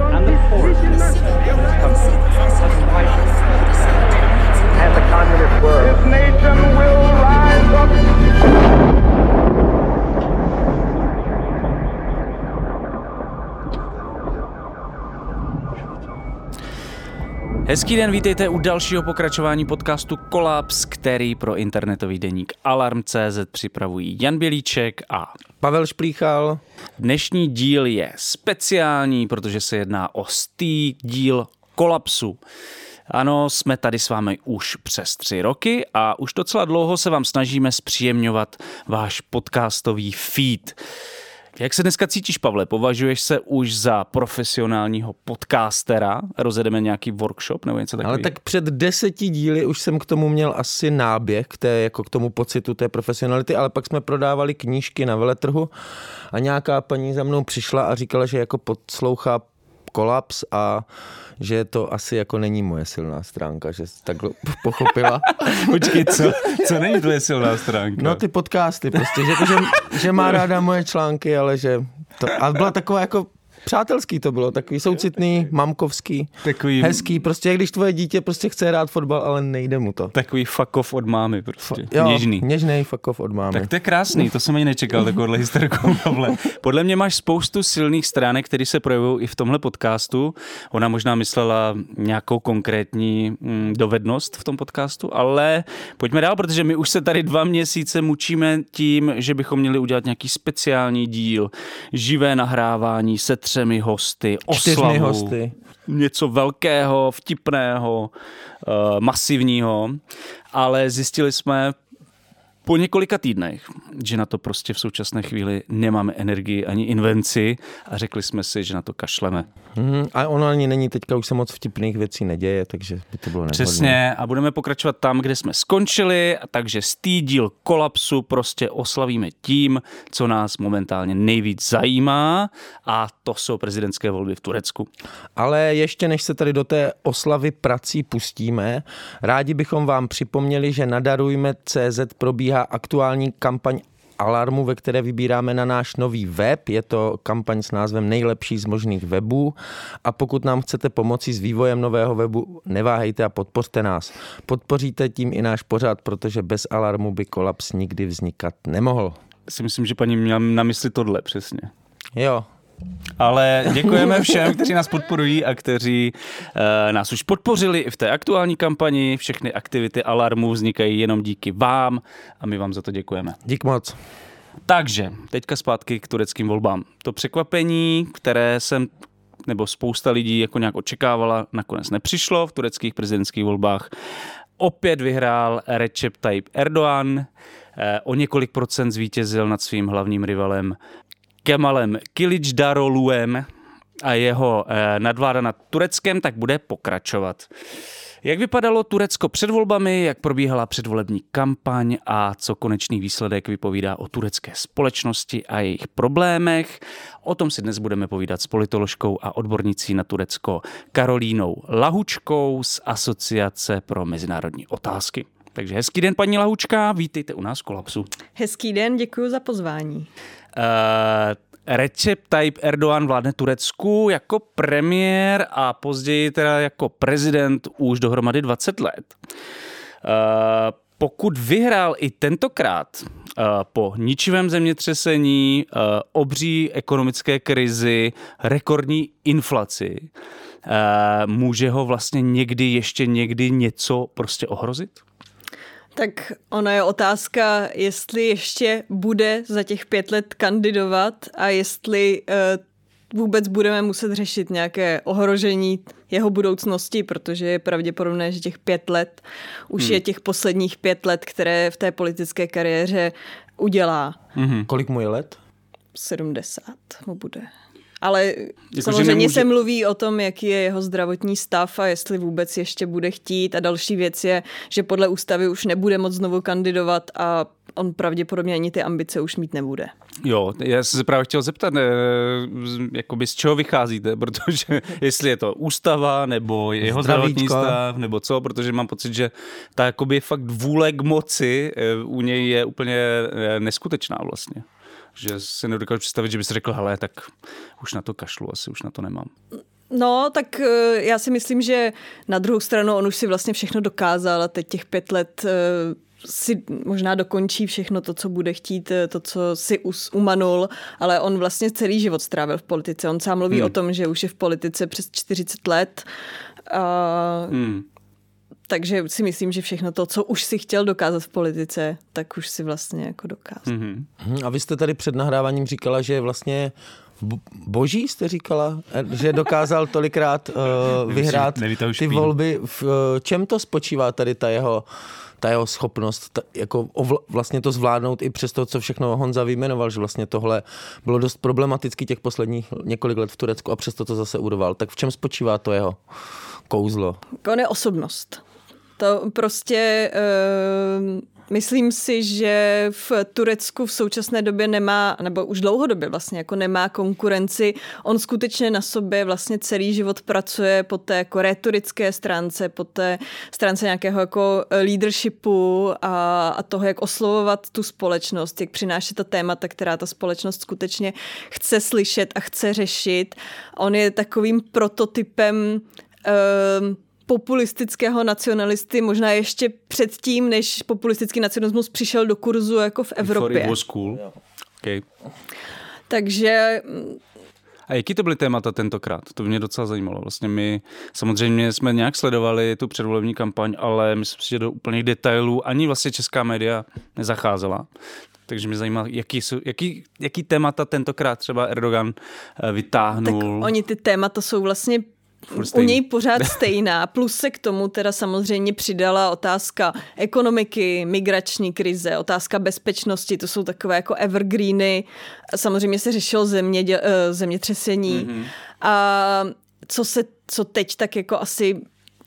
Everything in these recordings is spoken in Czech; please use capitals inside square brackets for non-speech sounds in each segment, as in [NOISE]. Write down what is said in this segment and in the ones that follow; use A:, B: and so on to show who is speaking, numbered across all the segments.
A: and the poorest 10% of this has widened.
B: And the communist word. This nation will rise up.
C: Hezký den, vítejte u dalšího pokračování podcastu Kolaps, který pro internetový deník Alarm.cz připravují Jan Bělíček a
D: Pavel Šplíchal.
C: dnešní díl je speciální, protože se jedná o stý díl Kolapsu. Ano, jsme tady s vámi už přes tři roky a už docela dlouho se vám snažíme zpříjemňovat váš podcastový feed. Jak se dneska cítíš, Pavle? Považuješ se už za profesionálního podcastera? Rozjedeme nějaký workshop nebo něco takového?
D: Ale tak před deseti díly už jsem k tomu měl asi náběh, k, té, jako k tomu pocitu té profesionality, ale pak jsme prodávali knížky na veletrhu a nějaká paní za mnou přišla a říkala, že jako podslouchá kolaps a že to asi jako není moje silná stránka, že jsi takhle [LAUGHS] pochopila. [LAUGHS]
C: Počkej, co, co není tvoje silná stránka?
D: No ty podcasty prostě, že, že, že má [LAUGHS] ráda moje články, ale že to, a byla taková jako přátelský to bylo, takový soucitný, mamkovský,
C: Takový-
D: hezký, prostě jak když tvoje dítě prostě chce hrát fotbal, ale nejde mu to.
C: Takový fuck off od mámy prostě.
D: Jo,
C: Něžný.
D: Něžnej fuck off od mámy.
C: Tak to je krásný, to jsem ani nečekal, takovouhle [LAUGHS] historku, Pavle. Podle mě máš spoustu silných stránek, které se projevují i v tomhle podcastu. Ona možná myslela nějakou konkrétní mm, dovednost v tom podcastu, ale pojďme dál, protože my už se tady dva měsíce mučíme tím, že bychom měli udělat nějaký speciální díl, živé nahrávání se třemi hosty,
D: Čtyřmi
C: oslavu,
D: hosty.
C: něco velkého, vtipného, uh, masivního, ale zjistili jsme po několika týdnech, že na to prostě v současné chvíli nemáme energii ani invenci a řekli jsme si, že na to kašleme.
D: Mhm, a ono ani není, teďka už se moc vtipných věcí neděje, takže by to bylo nevhodné.
C: Přesně a budeme pokračovat tam, kde jsme skončili, takže stý díl kolapsu prostě oslavíme tím, co nás momentálně nejvíc zajímá a to jsou prezidentské volby v Turecku.
D: Ale ještě než se tady do té oslavy prací pustíme, rádi bychom vám připomněli, že na Darujme.cz probíhá aktuální kampaň Alarmu, ve které vybíráme na náš nový web. Je to kampaň s názvem Nejlepší z možných webů. A pokud nám chcete pomoci s vývojem nového webu, neváhejte a podpořte nás. Podpoříte tím i náš pořad, protože bez alarmu by kolaps nikdy vznikat nemohl.
C: Si myslím, že paní měla na mysli tohle přesně.
D: Jo,
C: Ale děkujeme všem, kteří nás podporují a kteří uh, nás už podpořili i v té aktuální kampani. Všechny aktivity Alarmu vznikají jenom díky vám a my vám za to děkujeme.
D: dík moc.
C: Takže, teďka zpátky k tureckým volbám. To překvapení, které jsem nebo spousta lidí jako nějak očekávala, nakonec nepřišlo v tureckých prezidentských volbách. Opět vyhrál Recep Tayyip Erdoğan, eh, o několik procent zvítězil nad svým hlavním rivalem Kemalem Kilicdarogluem a jeho eh, nadvláda nad Tureckem tak bude pokračovat. Jak vypadalo Turecko před volbami, jak probíhala předvolební kampaň a co konečný výsledek vypovídá o turecké společnosti a jejich problémech? O tom si dnes budeme povídat s politoložkou a odbornicí na Turecko Karolínou Lahučkou z Asociace pro mezinárodní otázky. Takže hezký den, paní Lahučka, vítejte u nás v Kolapsu.
E: Hezký den, děkuji za pozvání.
C: Uh, Recep Tayyip Erdoğan vládne Turecku jako premiér a později teda jako prezident už dohromady 20 let. Uh, pokud vyhrál i tentokrát uh, po ničivém zemětřesení, obří ekonomické krizi, rekordní inflaci, může ho vlastně někdy ještě někdy něco prostě ohrozit?
E: Tak ona je otázka, jestli ještě bude za těch pět let kandidovat a jestli uh, vůbec budeme muset řešit nějaké ohrožení jeho budoucnosti, protože je pravděpodobné, že těch pět let už hmm. je těch posledních pět let, které v té politické kariéře udělá.
D: Hmm. Kolik mu je let?
E: 70 mu bude. Ale
C: Jako,
E: samozřejmě
C: že nemůže-
E: se mluví o tom, jaký je jeho zdravotní stav a jestli vůbec ještě bude chtít. A další věc je, že podle ústavy už nebude moc znovu kandidovat a on pravděpodobně ani ty ambice už mít nebude.
C: Jo, já jsem se právě chtěl zeptat, z- jakoby z čeho vycházíte, [LAUGHS] protože jestli je to ústava, nebo jeho zdravotní stav, nebo co, protože mám pocit, že ta jakoby fakt vůle k moci eh, u něj je úplně eh, neskutečná vlastně. Že si nedokážu představit, že bys řekl, hele, tak už na to kašlu, asi už na to nemám.
E: No, tak eh, já si myslím, že na druhou stranu on už si vlastně všechno dokázal a teď těch pět let eh, si možná dokončí všechno to, co bude chtít, eh, to, co si us, umanul, ale on vlastně celý život strávil v politice. On sám mluví
C: Hmm.
E: o tom, že už je v politice přes 40 let. A,
C: Hmm.
E: Takže si myslím, že všechno to, co už si chtěl dokázat v politice, tak už si vlastně jako dokázal.
C: Mhm.
D: Hm, A vy jste tady před nahráváním říkala, že je vlastně bo- boží, jste říkala, Eh, že dokázal tolikrát uh, vyhrát ty volby. V eh, čem to spočívá tady ta jeho, ta jeho schopnost ta, jako ovl- vlastně to zvládnout i přes to, co všechno Honza vyjmenoval, že vlastně tohle bylo dost problematický těch posledních několik let v Turecku a přesto to zase uroval. Tak v čem spočívá to jeho kouzlo?
E: On je osobnost. To prostě uh, myslím si, že v Turecku v současné době nemá, nebo už dlouhodobě vlastně jako nemá konkurenci. On skutečně na sobě vlastně celý život pracuje po té jako retorické stránce, po té stránce nějakého jako leadershipu a, a toho, jak oslovovat tu společnost, jak přinášet ta témata, která ta společnost skutečně chce slyšet a chce řešit. On je takovým prototypem um, populistického nacionalisty, možná ještě předtím, než populistický nacionalismus přišel do kurzu jako v Evropě.
C: it was cool. Okay.
E: Takže
C: A jaký to byly témata tentokrát? To by mě docela zajímalo. Vlastně my samozřejmě jsme nějak sledovali tu předvolební kampaň, ale myslím si, že do úplných detailů ani vlastně česká média nezacházela. Takže mě zajímá, jaký, jsou, jaký, jaký témata tentokrát třeba Erdogan eh,
E: tak
C: vytáhnul.
E: oni ty témata jsou vlastně u něj pořád stejná. Plus se k tomu teda samozřejmě přidala otázka ekonomiky, migrační krize, otázka bezpečnosti, to jsou takové jako evergreeny. Samozřejmě se řešilo země, zemětřesení. Mm-hmm. A co se, co teď tak jako asi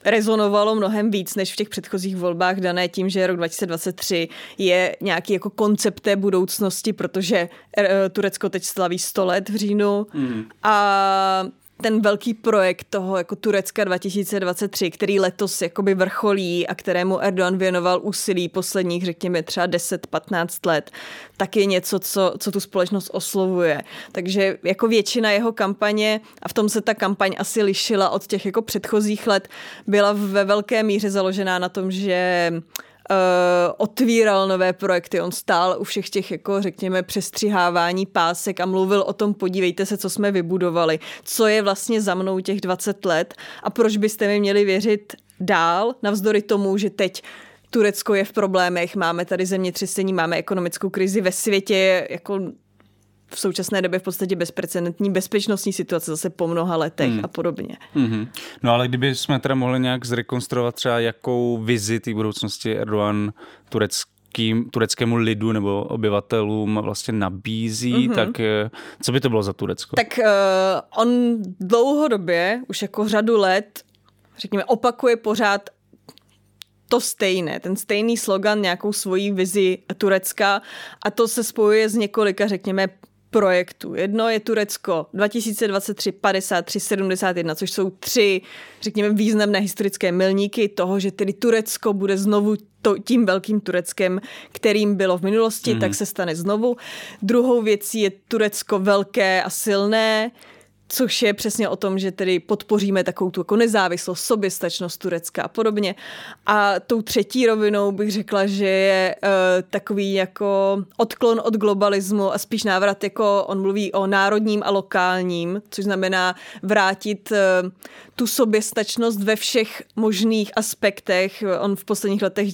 E: rezonovalo mnohem víc než v těch předchozích volbách, dané tím, že rok 2023 je nějaký jako koncept té budoucnosti, protože eh, Turecko teď slaví 100 let v říjnu mm. a ten velký projekt toho jako Turecka 2023, který letos jakoby vrcholí a kterému Erdogan věnoval úsilí posledních, řekněme, třeba 10-15 let, tak je něco, co, co tu společnost oslovuje. Takže jako většina jeho kampaně, a v tom se ta kampaň asi lišila od těch jako předchozích let, byla ve velké míře založená na tom, že uh, otvíral nové projekty. On stál u všech těch, jako řekněme, přestřihávání pásek a mluvil o tom, podívejte se, co jsme vybudovali, co je vlastně za mnou těch 20 let a proč byste mi měli věřit dál, navzdory tomu, že teď Turecko je v problémech, máme tady zemětřesení, máme ekonomickou krizi ve světě, jako v současné době v podstatě bezprecedentní bezpečnostní situace zase po mnoha letech hmm. a podobně.
C: Mm-hmm. No ale kdyby jsme teda mohli nějak zrekonstruovat třeba jakou vizi té budoucnosti Erdogan tureckým, tureckému lidu nebo obyvatelům vlastně nabízí, mm-hmm. tak eh, co by to bylo za Turecko?
E: Tak uh, on dlouhodobě, už jako řadu let, řekněme, opakuje pořád to stejné, ten stejný slogan, nějakou svoji vizi Turecka a to se spojuje s několika, řekněme, projektů. Jedno je Turecko 2023, 53, 71, což jsou tři, řekněme, významné historické milníky toho, že tedy Turecko bude znovu to, tím velkým Tureckem, kterým bylo v minulosti, mm. tak se stane znovu. Druhou věcí je Turecko velké a silné, což je přesně o tom, že tedy podpoříme takovou tu jako nezávislost, soběstačnost Turecka a podobně. A tou třetí rovinou bych řekla, že je uh, takový jako odklon od globalismu a spíš návrat, jako on mluví o národním a lokálním, což znamená vrátit uh, tu soběstačnost ve všech možných aspektech. On v posledních letech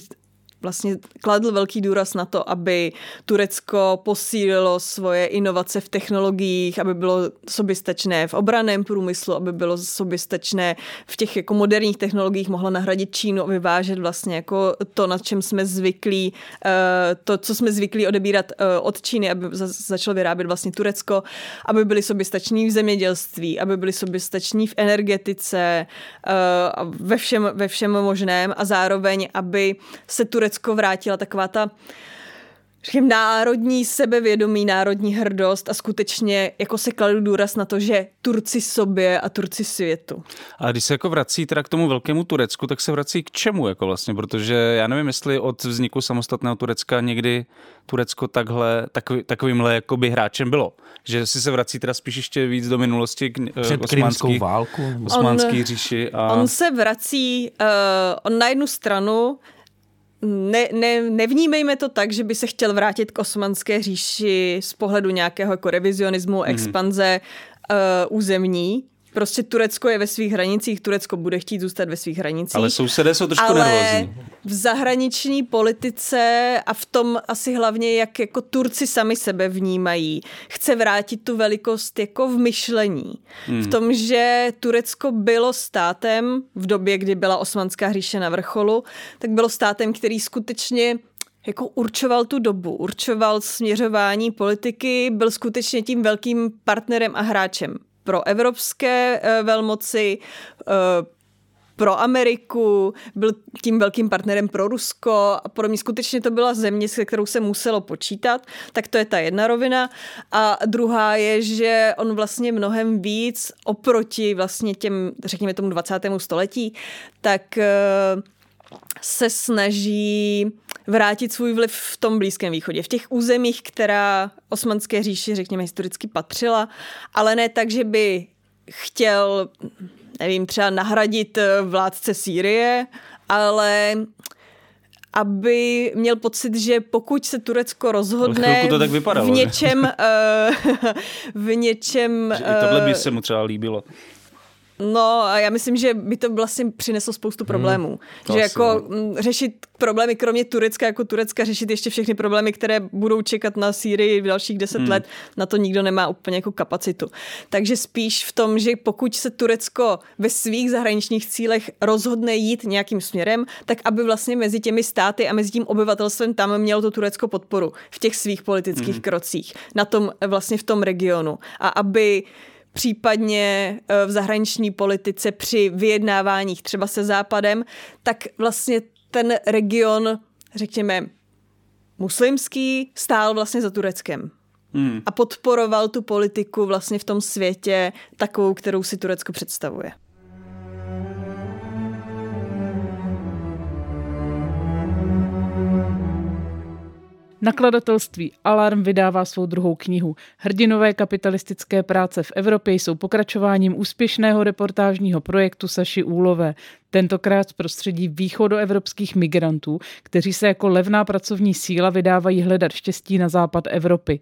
E: vlastně kladl velký důraz na to, aby Turecko posílilo svoje inovace v technologiích, aby bylo soběstačné v obraném průmyslu, aby bylo soběstačné v těch jako moderních technologiích, mohlo nahradit Čínu a vyvážet vlastně jako to, na čem jsme zvyklí, eh, to, co jsme zvyklí odebírat eh, od Číny, aby začalo vyrábět vlastně Turecko, aby byli soběstační v zemědělství, aby byli soběstační v energetice, eh, ve všem, ve všem možném a zároveň, aby se Turecko vrátila taková ta řekněme, národní sebevědomí, národní hrdost a skutečně jako se kladu důraz na to, že Turci sobě a Turci světu.
C: A když se jako vrací teda k tomu velkému Turecku, tak se vrací k čemu jako vlastně, protože já nevím, jestli od vzniku samostatného Turecka někdy Turecko takhle, takový, takovýmhle jakoby hráčem bylo. Že si se vrací teda spíš ještě víc do minulosti k
D: eh, Před osmanský, válku.
C: Osmanský on, říši. A...
E: On se vrací, uh, on na jednu stranu ne, ne, nevnímejme to tak, že by se chtěl vrátit k osmanské říši z pohledu nějakého jako revizionismu, mm. expanze uh, územní, Prostě Turecko je ve svých hranicích, Turecko bude chtít zůstat ve svých hranicích.
C: Ale sousedé jsou trošku
E: ale
C: nervózní.
E: v zahraniční politice a v tom asi hlavně, jak jako Turci sami sebe vnímají, chce vrátit tu velikost jako v myšlení. Hmm. V tom, že Turecko bylo státem v době, kdy byla osmanská hříše na vrcholu, tak bylo státem, který skutečně jako určoval tu dobu, určoval směřování politiky, byl skutečně tím velkým partnerem a hráčem pro evropské eh, velmoci, eh, pro Ameriku, byl tím velkým partnerem pro Rusko a podobně. Skutečně to byla země, se kterou se muselo počítat, tak to je ta jedna rovina. A druhá je, že on vlastně mnohem víc oproti vlastně těm, řekněme tomu 20. století, tak eh, se snaží vrátit svůj vliv v tom Blízkém východě, v těch územích, která osmanské říši, řekněme, historicky patřila, ale ne tak, že by chtěl, nevím, třeba nahradit eh, vládce Sýrie, ale aby měl pocit, že pokud se Turecko rozhodne
C: to tak vypadalo,
E: v něčem, uh, [LAUGHS] v něčem...
C: Že i tohle by se mu třeba líbilo.
E: No a já myslím, že by to vlastně přineslo spoustu problémů. Hmm, že jako no. Mm, řešit problémy, kromě Turecka jako Turecka, řešit ještě všechny problémy, které budou čekat na Sýrii v dalších deset hmm. let, na to nikdo nemá úplně jako kapacitu. Takže spíš v tom, že pokud se Turecko ve svých zahraničních cílech rozhodne jít nějakým směrem, tak aby vlastně mezi těmi státy a mezi tím obyvatelstvem tam mělo to Turecko podporu v těch svých politických hmm. krocích, na tom vlastně v tom regionu. A aby případně eh, v zahraniční politice při vyjednáváních třeba se Západem, tak vlastně ten region, řekněme, muslimský, stál vlastně za Tureckem. Hmm. A podporoval tu politiku vlastně v tom světě takovou, kterou si Turecko představuje.
F: Nakladatelství Alarm vydává svou druhou knihu. Hrdinové kapitalistické práce v Evropě jsou pokračováním úspěšného reportážního projektu Saši Úlové tentokrát z prostředí východoevropských migrantů, kteří se jako levná pracovní síla vydávají hledat štěstí na západ Evropy.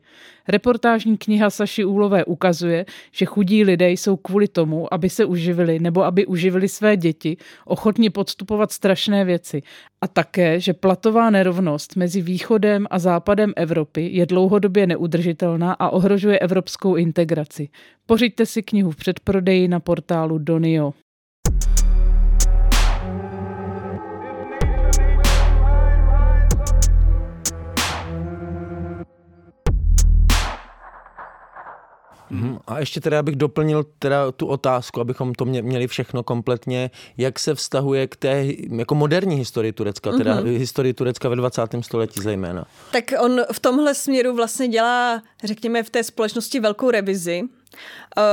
F: Reportážní kniha Saši Úlové ukazuje, že chudí lidé jsou kvůli tomu, aby se uživili nebo aby uživili své děti, ochotni podstupovat strašné věci. A také, že platová nerovnost mezi východem a západem Evropy je dlouhodobě neudržitelná a ohrožuje evropskou integraci. Pořiďte si knihu v předprodeji na portálu Donio.
D: Mm, a ještě teda bych doplnil teda tu otázku, abychom to měli všechno kompletně, jak se vztahuje k té jako moderní historii Turecka, teda mm-hmm. historii Turecka ve 20. století zejména.
E: Tak on v tomhle směru vlastně dělá, řekněme, v té společnosti velkou revizi. Uh,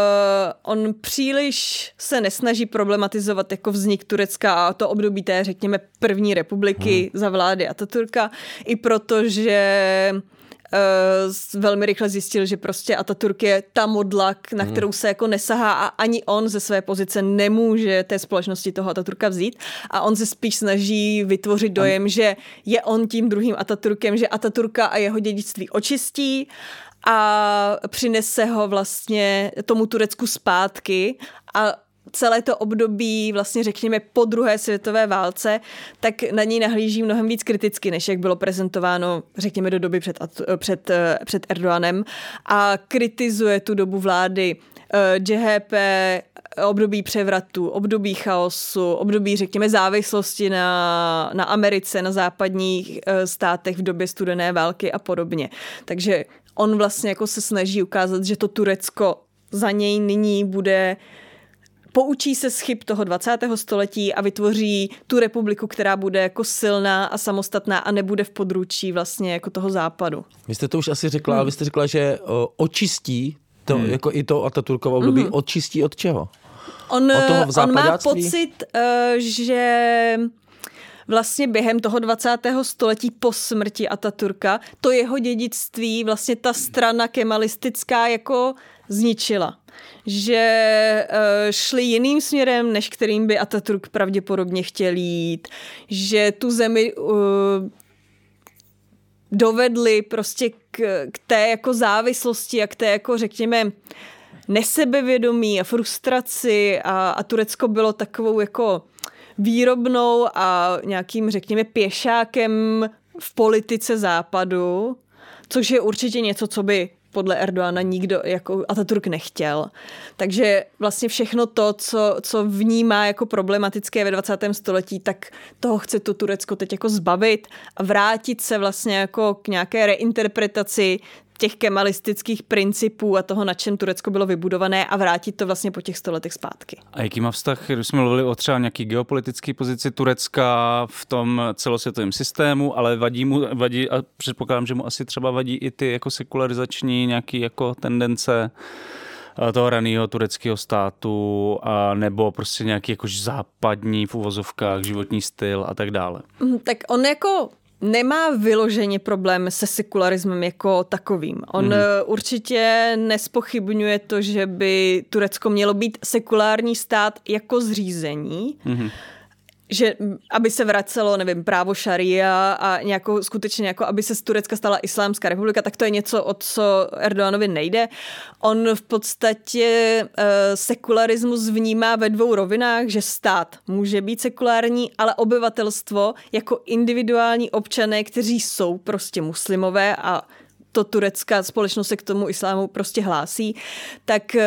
E: on příliš se nesnaží problematizovat jako vznik Turecka a to období té, řekněme, první republiky hmm. za vlády Ataturka, i protože uh, velmi rychle zjistil, že prostě Ataturk je ta modla, na hmm. kterou se jako nesahá a ani on ze své pozice nemůže té společnosti toho Ataturka vzít a on se spíš snaží vytvořit dojem, že je on tím druhým Ataturkem, že Ataturka a jeho dědictví očistí a přinese ho vlastně tomu Turecku zpátky a celé to období, vlastně řekněme po druhé světové válce, tak na něj nahlíží mnohem víc kriticky, než jak bylo prezentováno, řekněme, do doby před, před, před Erdoganem a kritizuje tu dobu vlády JHP, období převratu, období chaosu, období, řekněme, závislosti na, na Americe, na západních eh, státech v době studené války a podobně. Takže on vlastně jako se snaží ukázat, že to Turecko za něj nyní bude poučí se z chyb toho 20. století a vytvoří tu republiku, která bude jako silná a samostatná a nebude v područí vlastně jako toho západu.
D: Vy jste to už asi řekla, hmm. ale vy jste řekla, že očistí to, hmm. jako i to Ataturkovo období, hmm. očistí od čeho?
E: On, on má pocit, uh, že vlastně během toho 20. století po smrti Ataturka to jeho dědictví vlastně ta strana kemalistická jako zničila. Že uh, šli jiným směrem, než kterým by Ataturk pravděpodobně chtěl jít. Že tu zemi uh, dovedli prostě k, k té jako závislosti a k té jako řekněme nesebevědomí a frustraci a, a Turecko bylo takovou jako výrobnou a nějakým, řekněme, pěšákem v politice západu, což je určitě něco, co by podle Erdoana nikdo jako Ataturk nechtěl. Takže vlastně všechno to, co, co vnímá jako problematické ve 20. století, tak toho chce to Turecko teď jako zbavit a vrátit se vlastně jako k nějaké reinterpretaci těch kemalistických principů a toho, na čem Turecko bylo vybudované a vrátit to vlastně po těch stoletech zpátky.
C: A jaký má vztah, když jsme mluvili o třeba nějaký geopolitické pozici Turecka v tom celosvětovém systému, ale vadí mu, vadí, a předpokládám, že mu asi třeba vadí i ty jako sekularizační nějaký jako tendence eh, toho raného tureckého státu a nebo prostě nějaký jakož západní v uvozovkách životní styl a tak dále.
E: Mhm, tak on jako nemá vyloženě problém se sekularismem jako takovým. On mm-hmm. určitě nespochybňuje to, že by Turecko mělo být sekulární stát jako zřízení. Mm-hmm že aby se vracelo, nevím, právo šaria a nějakou, skutečně jako, aby se z Turecka stala islámská republika, tak to je něco, o co Erdoganovi nejde. On v podstatě uh, sekularismus vnímá ve dvou rovinách, že stát může být sekulární, ale obyvatelstvo jako individuální občané, kteří jsou prostě muslimové a to turecká společnost se k tomu islámu prostě hlásí, tak uh,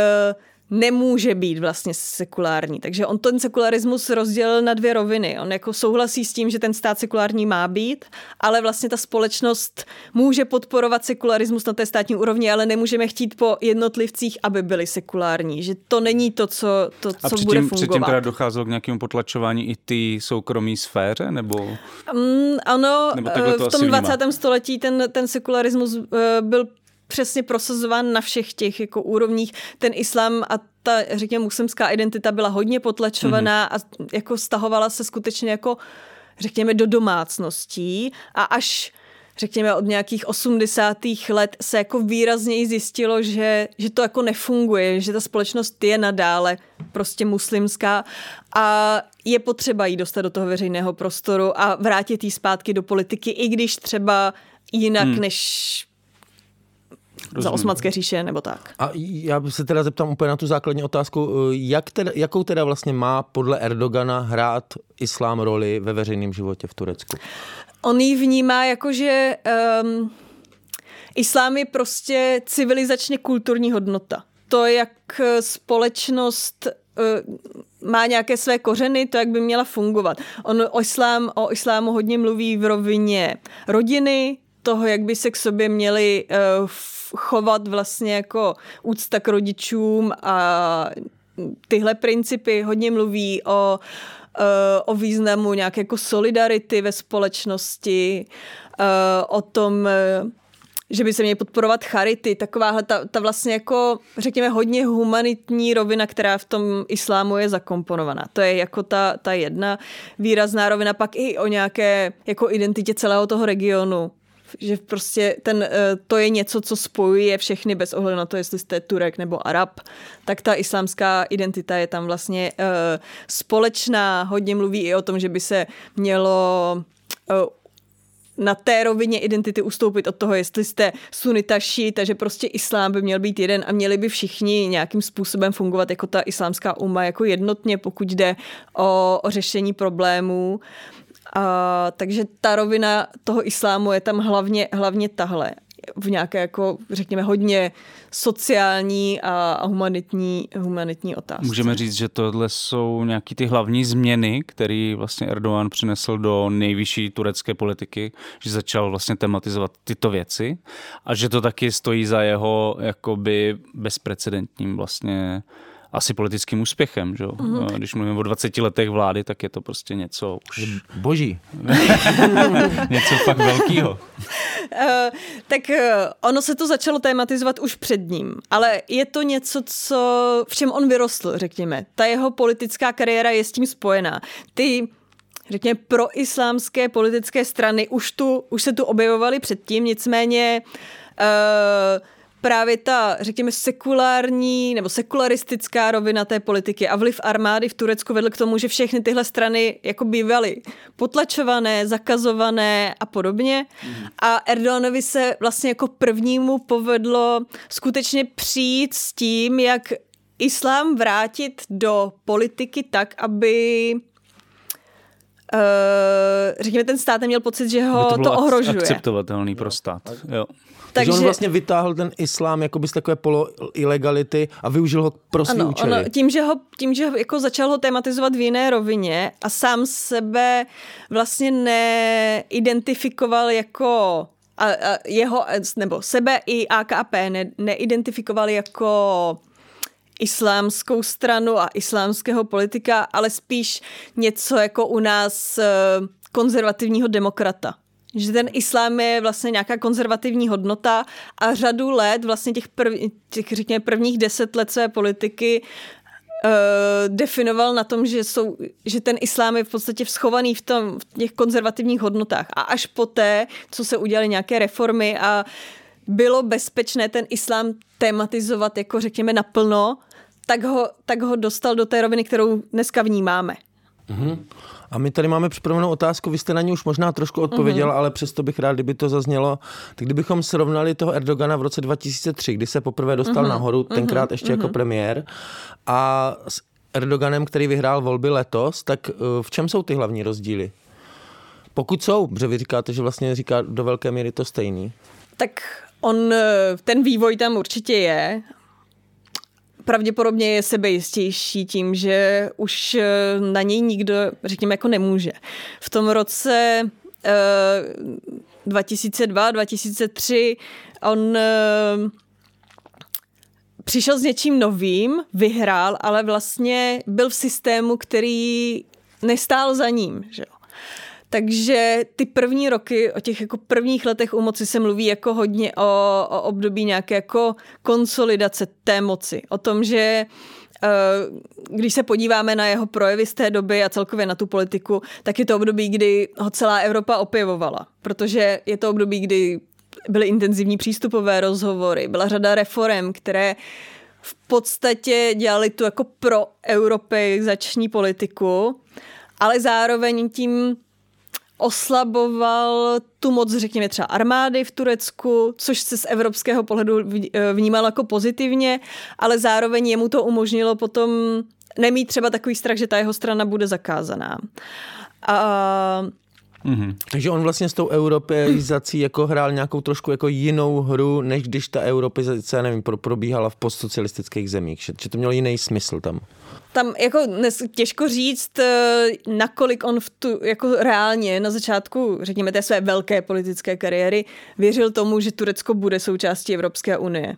E: nemůže být vlastně sekulární. Takže on ten sekularismus rozdělil na dvě roviny. On jako souhlasí s tím, že ten stát sekulární má být, ale vlastně ta společnost může podporovat sekularismus na té státní úrovni, ale nemůžeme chtít po jednotlivcích, aby byli sekulární. Že to není to, co, to, co
C: A předtím,
E: bude fungovat.
C: předtím teda docházelo k nějakému potlačování i ty soukromí sféře? Nebo...
E: Um, ano, nebo v tom 20. století ten, ten sekularismus uh, byl přesně prosazován na všech těch jako úrovních. Ten islám a ta, řekněme, muslimská identita byla hodně potlačovaná mm-hmm. a jako stahovala se skutečně jako, řekněme, do domácností a až řekněme od nějakých 80. let se jako výrazněji zjistilo, že, že to jako nefunguje, že ta společnost je nadále prostě muslimská a je potřeba jí dostat do toho veřejného prostoru a vrátit jí zpátky do politiky, i když třeba jinak hmm. než Rozumím. za osmanské říše nebo tak.
D: A já se teda zeptám úplně na tu základní otázku, jak teda, jakou teda vlastně má podle Erdogana hrát islám roli ve veřejném životě v Turecku?
E: On ji vnímá jako, že um, islám je prostě civilizačně kulturní hodnota. To, jak společnost uh, má nějaké své kořeny, to, jak by měla fungovat. On o, islám, o islámu hodně mluví v rovině rodiny, toho, jak by se k sobě měli uh, chovat vlastně jako úcta k rodičům a tyhle principy hodně mluví o, eh, o významu nějaké jako solidarity ve společnosti, eh, o tom, eh, že by se měly podporovat charity, takováhle ta, ta vlastně jako, řekněme, hodně humanitní rovina, která v tom islámu je zakomponovaná. To je jako ta, ta jedna výrazná rovina, pak i o nějaké jako identitě celého toho regionu že prostě ten, eh, to je něco, co spojuje všechny bez ohledu na to, jestli jste Turek nebo Arab, tak ta islámská identita je tam vlastně uh, společná. Hodně mluví i o tom, že by se mělo uh, na té rovině identity ustoupit od toho, jestli jste sunita, šíta, že prostě islám by měl být jeden a měli by všichni nějakým způsobem fungovat jako ta islámská umma, jako jednotně, pokud jde o, o řešení problémů. A, takže ta rovina toho islámu je tam hlavně, hlavně tahle v nějaké, jako, řekněme, hodně sociální a, humanitní, humanitní otázce.
C: Můžeme říct, že tohle jsou nějaký ty hlavní změny, které vlastně Erdogan přinesl do nejvyšší turecké politiky, že začal vlastně tematizovat tyto věci a že to taky stojí za jeho jakoby bezprecedentním vlastně asi politickým úspěchem. Že? Mm-hmm. Když mluvíme o 20 letech vlády, tak je to prostě něco už...
D: Boží. [LAUGHS]
C: něco fakt velkého. uh, [LAUGHS]
E: tak uh, ono se to začalo tématizovat už před ním, ale je to něco, co, v čem on vyrostl, řekněme. Ta jeho politická kariéra je s tím spojená. Ty řekněme, pro-islámské politické strany už, tu, už se tu objevovaly předtím, nicméně uh, právě ta, řekněme, sekulární nebo sekularistická rovina té politiky a vliv armády v Turecku vedl k tomu, že všechny tyhle strany jako bývaly potlačované, zakazované a podobně. Mm. A Erdoganovi se vlastně jako prvnímu povedlo skutečně přijít s tím, jak islám vrátit do politiky tak, aby Uh, řekněme, ten stát neměl pocit, že ho to,
C: to
E: ohrožuje.
C: akceptovatelný pro stát. Jo.
D: Takže on vlastně vytáhl ten islám jakoby z takové polo-ilegality a využil ho pro svý ano, účely. Ano,
E: tím, že ho, tím, že ho, jako začal ho tematizovat v jiné rovině a sám sebe vlastně neidentifikoval jako a, a jeho, nebo sebe i AKP ne, neidentifikovali jako islámskou stranu a islámského politika, ale spíš něco jako u nás eh, konzervativního demokrata že ten islám je vlastně nějaká konzervativní hodnota a řadu let, vlastně těch, prv, těch řekněme prvních deset let své politiky uh, definoval na tom, že, jsou, že ten islám je v podstatě schovaný v, tom, v těch konzervativních hodnotách. A až poté, co se udělaly nějaké reformy a bylo bezpečné ten islám tematizovat jako řekněme naplno, tak ho, tak ho dostal do té roviny, kterou dneska vnímáme.
D: Mm-hmm. A my tady máme připravenou otázku, vy jste na ní už možná trošku odpověděla, mm-hmm. ale přesto bych rád, kdyby to zaznělo. Tak kdybychom srovnali toho Erdogana v roce 2003, kdy se poprvé dostal mm-hmm. nahoru, tenkrát mm-hmm. ještě mm-hmm. jako premiér, a s Erdoganem, který vyhrál volby letos, tak eh, v čem jsou ty hlavní rozdíly? Pokud jsou, protože vy říkáte, že vlastně říká do velké míry to stejný.
E: Tak on, eh, ten vývoj tam určitě je pravděpodobně je sebejistější tím, že už eh, na něj nikdo, řekněme, jako nemůže. V tom roce 2002, eh, 2003 on eh, přišel s něčím novým, vyhrál, ale vlastně byl v systému, který nestál za ním. Že? Takže ty první roky, o těch jako prvních letech u moci se mluví jako hodně o, o období nějaké jako konsolidace té moci. O tom, že eh, když se podíváme na jeho projevy z té doby a celkově na tu politiku, tak je to období, kdy ho celá Evropa opěvovala. Protože je to období, kdy byly intenzivní přístupové rozhovory, byla řada reform, které v podstatě dělali tu jako pro europeizační politiku, ale zároveň tím oslaboval tu moc, řekněme třeba armády v Turecku, což se z evropského pohledu eh, vnímalo jako pozitivně, ale zároveň jemu to umožnilo potom nemít třeba takový strach, že ta jeho strana bude zakázaná. A
D: Mm-hmm. Takže on vlastně s tou europeizací jako hrál nějakou trošku jako jinou hru, než když ta europeizace, nevím, probíhala v postsocialistických zemích, že, že to mělo jiný smysl tam
E: tam jako dnes, těžko říct, eh, nakolik on v tu, jako reálně na začátku, řekněme, té své velké politické kariéry věřil tomu, že Turecko bude součástí Evropské unie.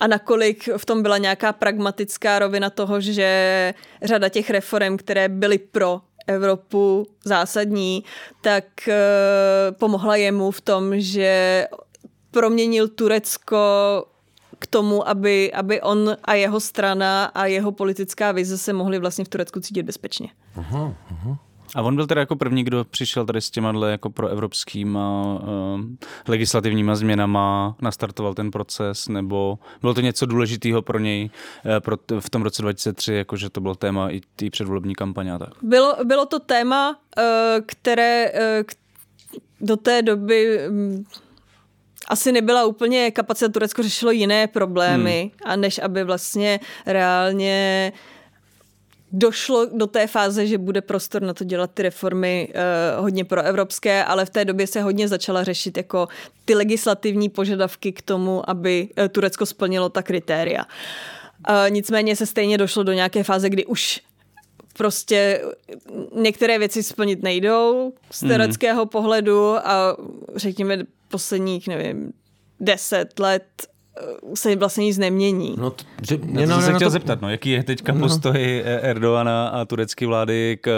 E: A nakolik v tom byla nějaká pragmatická rovina toho, že řada těch reform, které byly pro Evropu zásadní, tak uh, pomohla jemu v tom, že proměnil Turecko k tomu, aby, aby on a jeho strana a jeho politická vize se mohli vlastně v Turecku cítit bezpečně. Aha,
C: aha. A on byl teda jako první, kdo přišel tady s těma jako proevropskýma uh, legislativníma změnama, nastartoval ten proces, nebo bylo to něco důležitého pro něj uh, pro t- v tom roce 2003, jakože to bylo téma i té předvolební kampaně a tak?
E: Bylo, bylo to téma, uh, které, uh, do té doby mm, asi nebyla úplně kapacita Turecko řešilo jiné problémy, hmm. a než aby vlastně reálně došlo do té fáze, že bude prostor na to dělat ty reformy uh, hodně proevropské, ale v té době se hodně začala řešit jako ty legislativní požadavky k tomu, aby uh, Turecko splnilo ta kritéria. Uh, nicméně se stejně došlo do nějaké fáze, kdy už prostě některé věci splnit nejdou z hmm. tureckého mm. pohledu a řekněme posledních, nevím, deset let eh, se vlastně nic nemění.
C: No, to, že, já jsem se chtěl to... zeptat, no, jaký je teďka no. postoj Erdogana a turecké vlády k,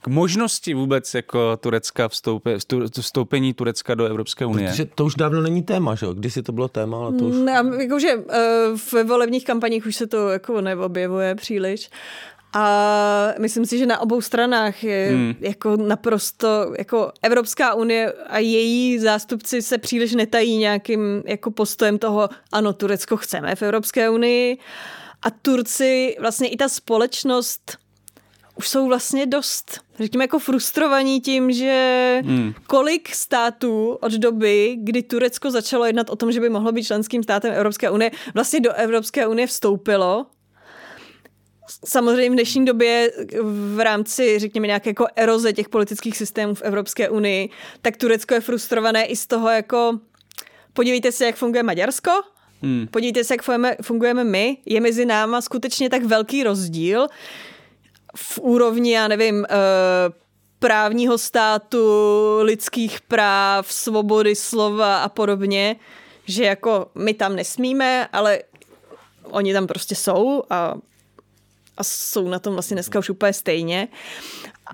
C: k možnosti vůbec jako Turecka vstoupě, vstoupení Turecka do Evropské unie?
D: Protože to už dávno není téma, že jo? Kdysi to bylo téma, ale to už... Ne,
E: jakože eh, v volebních kampaních už se to jako neobjevuje příliš. A myslím si, že na obou stranách je hmm. jako naprosto, jako Evropská unie a její zástupci se příliš netají nějakým jako postojem toho, ano, Turecko chceme v Evropské unii. A Turci, vlastně i ta společnost už jsou vlastně dost, řekněme, jako frustrovaní tím, že hmm. kolik států od doby, kdy Turecko začalo jednat o tom, že by mohlo být členským státem Evropské unie, vlastně do Evropské unie vstoupilo Samozřejmě v dnešní době v rámci, řekněme, nějaké jako eroze těch politických systémů v Evropské unii, tak Turecko je frustrované i z toho jako podívejte se, jak funguje Maďarsko, hmm. podívejte se, jak fungujeme, fungujeme my, je mezi náma skutečně tak velký rozdíl v úrovni, já nevím, eh, právního státu, lidských práv, svobody slova a podobně, že jako my tam nesmíme, ale oni tam prostě jsou a a jsou na tom vlastně dneska už úplně stejně.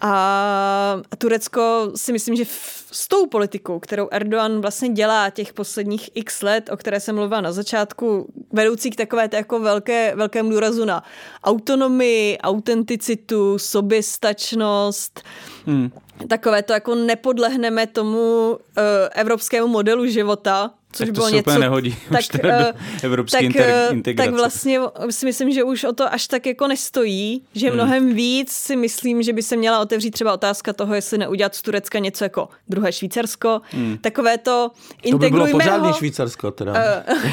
E: A Turecko si myslím, že s tou politikou, kterou Erdogan vlastně dělá těch posledních x let, o které jsem mluvila na začátku, vedoucí k takové jako velké, velkému důrazu na autonomii, autenticitu, soběstačnost, hmm. takové to jako nepodlehneme tomu uh, evropskému modelu života,
C: Což tak to bylo se něco, úplně nehodí tak, už teda do eh, evropské
E: tak,
C: inter, eh, integrace.
E: Tak vlastně si myslím, že už o to až tak jako nestojí, že hmm. mnohem víc si myslím, že by se měla otevřít třeba otázka toho, jestli neudělat z Turecka něco jako druhé Švýcarsko. Hmm. Takové to
D: integrujme to by bylo ho, Švýcarsko teda.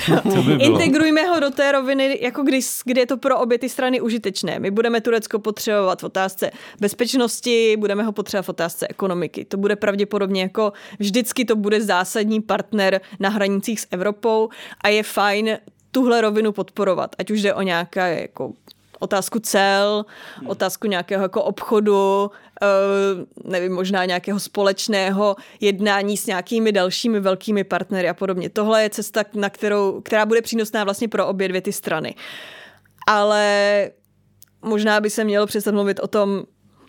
E: Uh, [LAUGHS] to by integrujme ho do té roviny, jako kdy, kdy je to pro obě ty strany užitečné. My budeme Turecko potřebovat v otázce bezpečnosti, budeme ho potřebovat v otázce ekonomiky. To bude pravděpodobně jako vždycky to bude zásadní partner na hraní hranicích s Evropou a je fajn tuhle rovinu podporovat, ať už jde o nějaké jako otázku cel, hmm. otázku nějakého jako obchodu, uh, nevím, možná nějakého společného jednání s nějakými dalšími velkými partnery a podobně. Tohle je cesta, na kterou, která bude přínosná vlastně pro obě dvě ty strany. Ale možná by se mělo přestat mluvit o tom,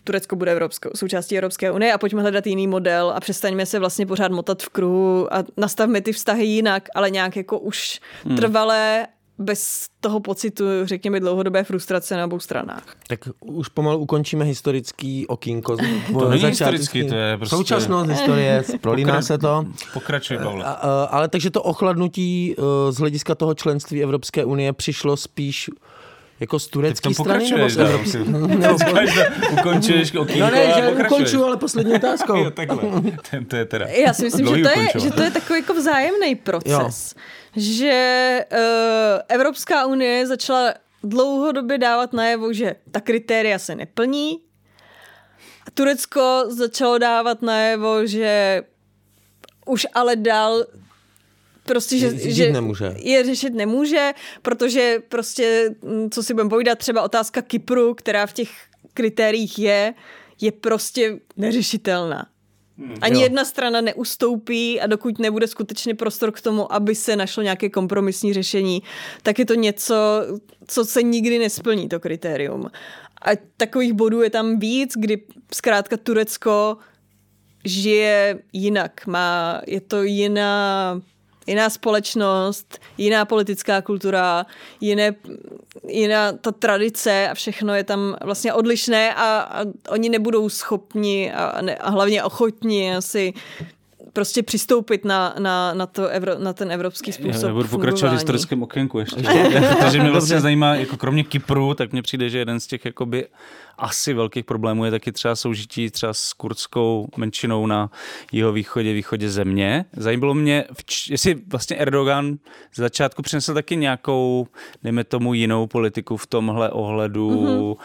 E: Turecko bude evropskou, součástí Evropské unie a pojďme hledat jiný model a přestaňme se vlastně pořád motat v kruhu a nastavme ty vztahy jinak, ale nějak jako už hmm. trvalé bez toho pocitu, řekněme, dlouhodobé frustrace na obou stranách.
D: Tak už pomalu ukončíme historický okýnko.
C: To není historický, to je prostě...
D: Současnost historie, [LAUGHS] prolíná Pokra... se to.
C: Pokračuje, Pavle.
D: Ale takže to ochladnutí e, z hlediska toho členství Evropské unie přišlo spíš jako z turecké strany? Nebo z Evropy?
C: ukončuješ okýnko
D: No ne, že ukončuju, ale poslední otázkou. jo,
C: takhle. Ten, to je teda
E: Já si myslím, že to, je, že to je takový jako vzájemný proces. Jo. Že uh, Evropská unie začala dlouhodobě dávat najevo, že ta kritéria se neplní. A Turecko začalo dávat najevo, že už ale dál prostě, že, že
D: nemůže.
E: je řešit nemůže, protože prostě, mm, co si budeme povídat, třeba otázka Kypru, která v těch kritériích je, je prostě neřešitelná. Hmm, Ani jo. jedna strana neustoupí a dokud nebude skutečně prostor k tomu, aby se našlo nějaké kompromisní řešení, tak je to něco, co se nikdy nesplní, to kritérium. A takových bodů je tam víc, kdy zkrátka Turecko žije jinak, má, je to jiná jiná společnost, jiná politická kultura, jiné, jiná ta tradice a všechno je tam vlastně odlišné a, a oni nebudou schopni a, ne, a hlavně ochotni asi prostě přistoupit na, na, na, to evro, na ten evropský způsob
C: Já budu pokračovat v historickém okénku ještě. [LAUGHS] Protože mě vlastně zajímá, jako kromě Kypru, tak mně přijde, že jeden z těch jakoby asi velkých problémů je taky třeba soužití třeba s kurdskou menšinou na jeho východě, východě země. Zajímalo mě, jestli vlastně Erdogan z začátku přinesl taky nějakou, dejme tomu, jinou politiku v tomhle ohledu mm-hmm. uh,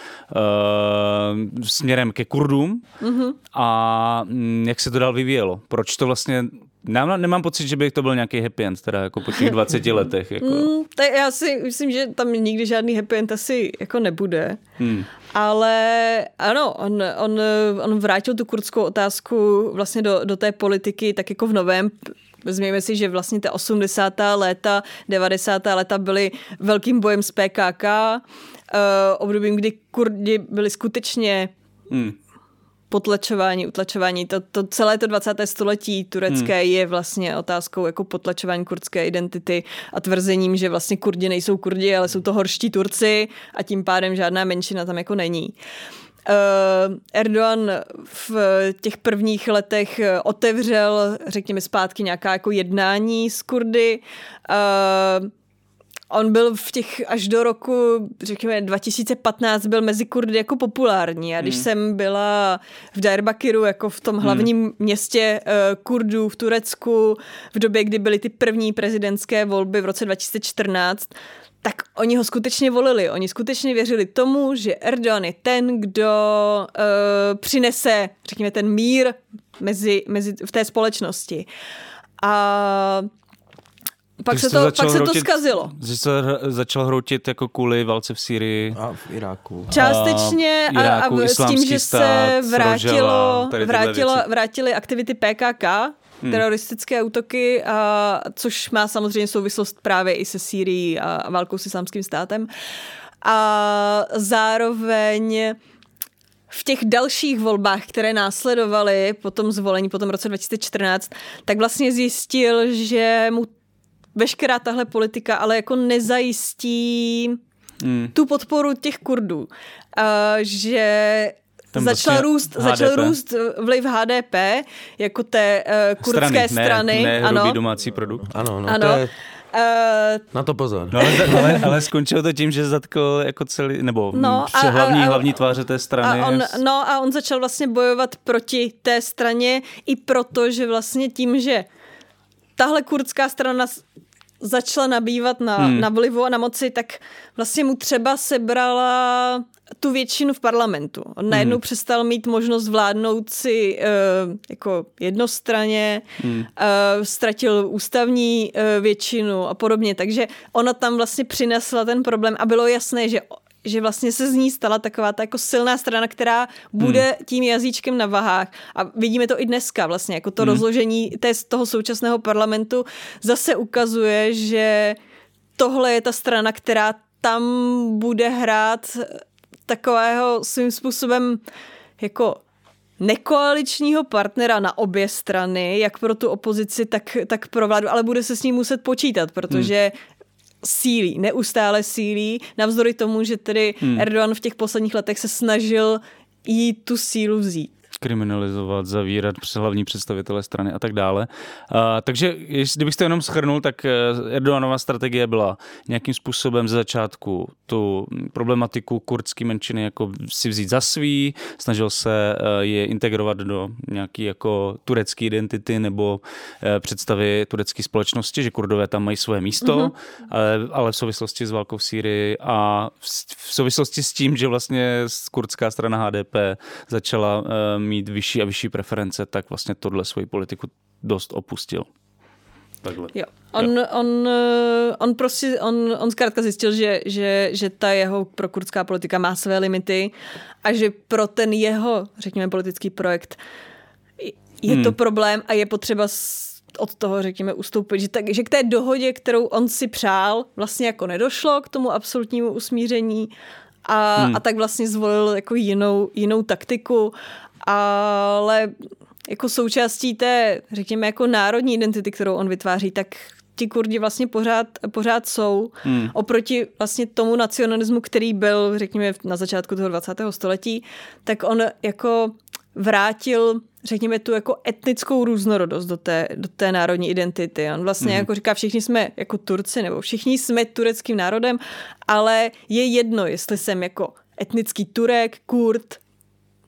C: směrem ke Kurdům mm-hmm. a mm, jak se to dál vyvíjelo. Proč to vlastně Nemám, nemám pocit, že by to byl nějaký happy end, teda jako po těch 20 [LAUGHS] letech. Jako.
E: Mm, tak já si myslím, že tam nikdy žádný happy end asi jako nebude. Hmm. Ale ano, on, on, on vrátil tu kurdskou otázku vlastně do, do té politiky tak jako v novém Vezměme si, že vlastně ta 80. léta, 90. léta byly velkým bojem s PKK, uh, obdobím, kdy Kurdi byli skutečně hmm potlačování, utlačování. To, to celé to 20. století turecké hmm. je vlastně otázkou jako potlačování kurdské identity a tvrzením, že vlastně kurdi nejsou kurdi, ale jsou to horští Turci a tím pádem žádná menšina tam jako není. Uh, Erdogan v těch prvních letech otevřel, řekněme, zpátky nějaká jako jednání s Kurdy. Uh, on byl v těch až do roku, řekněme, 2015 byl mezi Kurdy jako populární. A když hmm. jsem byla v Diyarbakiru, jako v tom hlavním hmm. městě uh, Kurdů v Turecku, v době, kdy byly ty první prezidentské volby v roce 2014, tak oni ho skutečně volili. Oni skutečně věřili tomu, že Erdogan je ten, kdo uh, přinese, řekněme, ten mír mezi, mezi, v té společnosti. A pak se, to, pak se to zkazilo.
C: Že se začal hroutit jako kvůli válce v Sýrii.
D: A v Iráku.
E: Částečně a, Iráku, a, a s tím, že se vrátilo, vrátilo, vrátili aktivity PKK, hmm. teroristické útoky, a, což má samozřejmě souvislost právě i se Sýrií a, a válkou s islámským státem. A zároveň v těch dalších volbách, které následovaly po tom zvolení, po tom roce 2014, tak vlastně zjistil, že mu veškerá tahle politika ale jako nezajistí hmm. tu podporu těch Kurdů. Uh, že tam začal vlastně růst, začal růst vliv HDP jako té uh, kurdské strany. strany.
C: Ne, ne ano. domácí produkt.
D: Ano, no, ano. To je... Uh, Na to pozor.
C: No, ale, ale, ale skončilo to tím, že zatkl jako celý, nebo no, a, hlavní, a, a, hlavní tváře té strany.
E: A on, no a on začal vlastně bojovat proti té straně i proto, že vlastně tím, že tahle kurdská strana začala nabývat na, hmm. na vlivu a na moci, tak vlastně mu třeba sebrala tu většinu v parlamentu. On najednou hmm. přestal mít možnost vládnout si uh, jako jednostraně, hmm. uh, ztratil ústavní uh, většinu a podobně. Takže ona tam vlastně přinesla ten problém a bylo jasné, že že vlastně se z ní stala taková ta jako silná strana, která bude hmm. tím jazyčkem na vahách. A vidíme to i dneska vlastně, jako to hmm. rozložení té, toho současného parlamentu zase ukazuje, že tohle je ta strana, která tam bude hrát takového svým způsobem jako nekoaličního partnera na obě strany, jak pro tu opozici, tak, tak pro vládu, ale bude se s ním muset počítat, protože hmm sílí, neustále sílí, navzdory tomu, že tedy hmm. Erdogan v těch posledních letech se snažil jí tu sílu vzít
C: kriminalizovat, zavírat hlavní představitele strany a tak dále. Uh, takže kdybych to jenom schrnul, tak eh, Erdoganova strategie byla nějakým způsobem ze začátku tu problematiku kurdské menšiny jako si vzít za svý, snažil se uh, je integrovat do nějaké jako turecké identity nebo uh, představy turecké společnosti, že kurdové tam mají své místo, uh-huh. ale, ale v souvislosti s válkou v Sýrii a v, v souvislosti s tím, že vlastně kurdská strana HDP začala mít vyšší a vyšší preference, tak vlastně tohle svoji politiku dost opustil. Takhle.
E: Jo. On, jo. on, on prostě, on, on zkrátka zjistil, že, že, že ta jeho prokurdská politika má své limity a že pro ten jeho, řekněme, politický projekt je hmm. to problém a je potřeba od toho, řekněme, ustoupit. Že, tak, že k té dohodě, kterou on si přál, vlastně jako nedošlo k tomu absolutnímu usmíření a, hmm. a tak vlastně zvolil jako jinou, jinou taktiku ale jako součástí té, řekněme, jako národní identity, kterou on vytváří, tak ti Kurdi vlastně pořád, pořád jsou hmm. oproti vlastně tomu nacionalismu, který byl, řekněme, na začátku toho 20. století, tak on jako vrátil řekněme, tu jako etnickou různorodost do té, do té národní identity. On vlastně mm. jako říká, všichni jsme jako Turci, nebo všichni jsme tureckým národem, ale je jedno, jestli jsem jako etnický Turek, Kurd,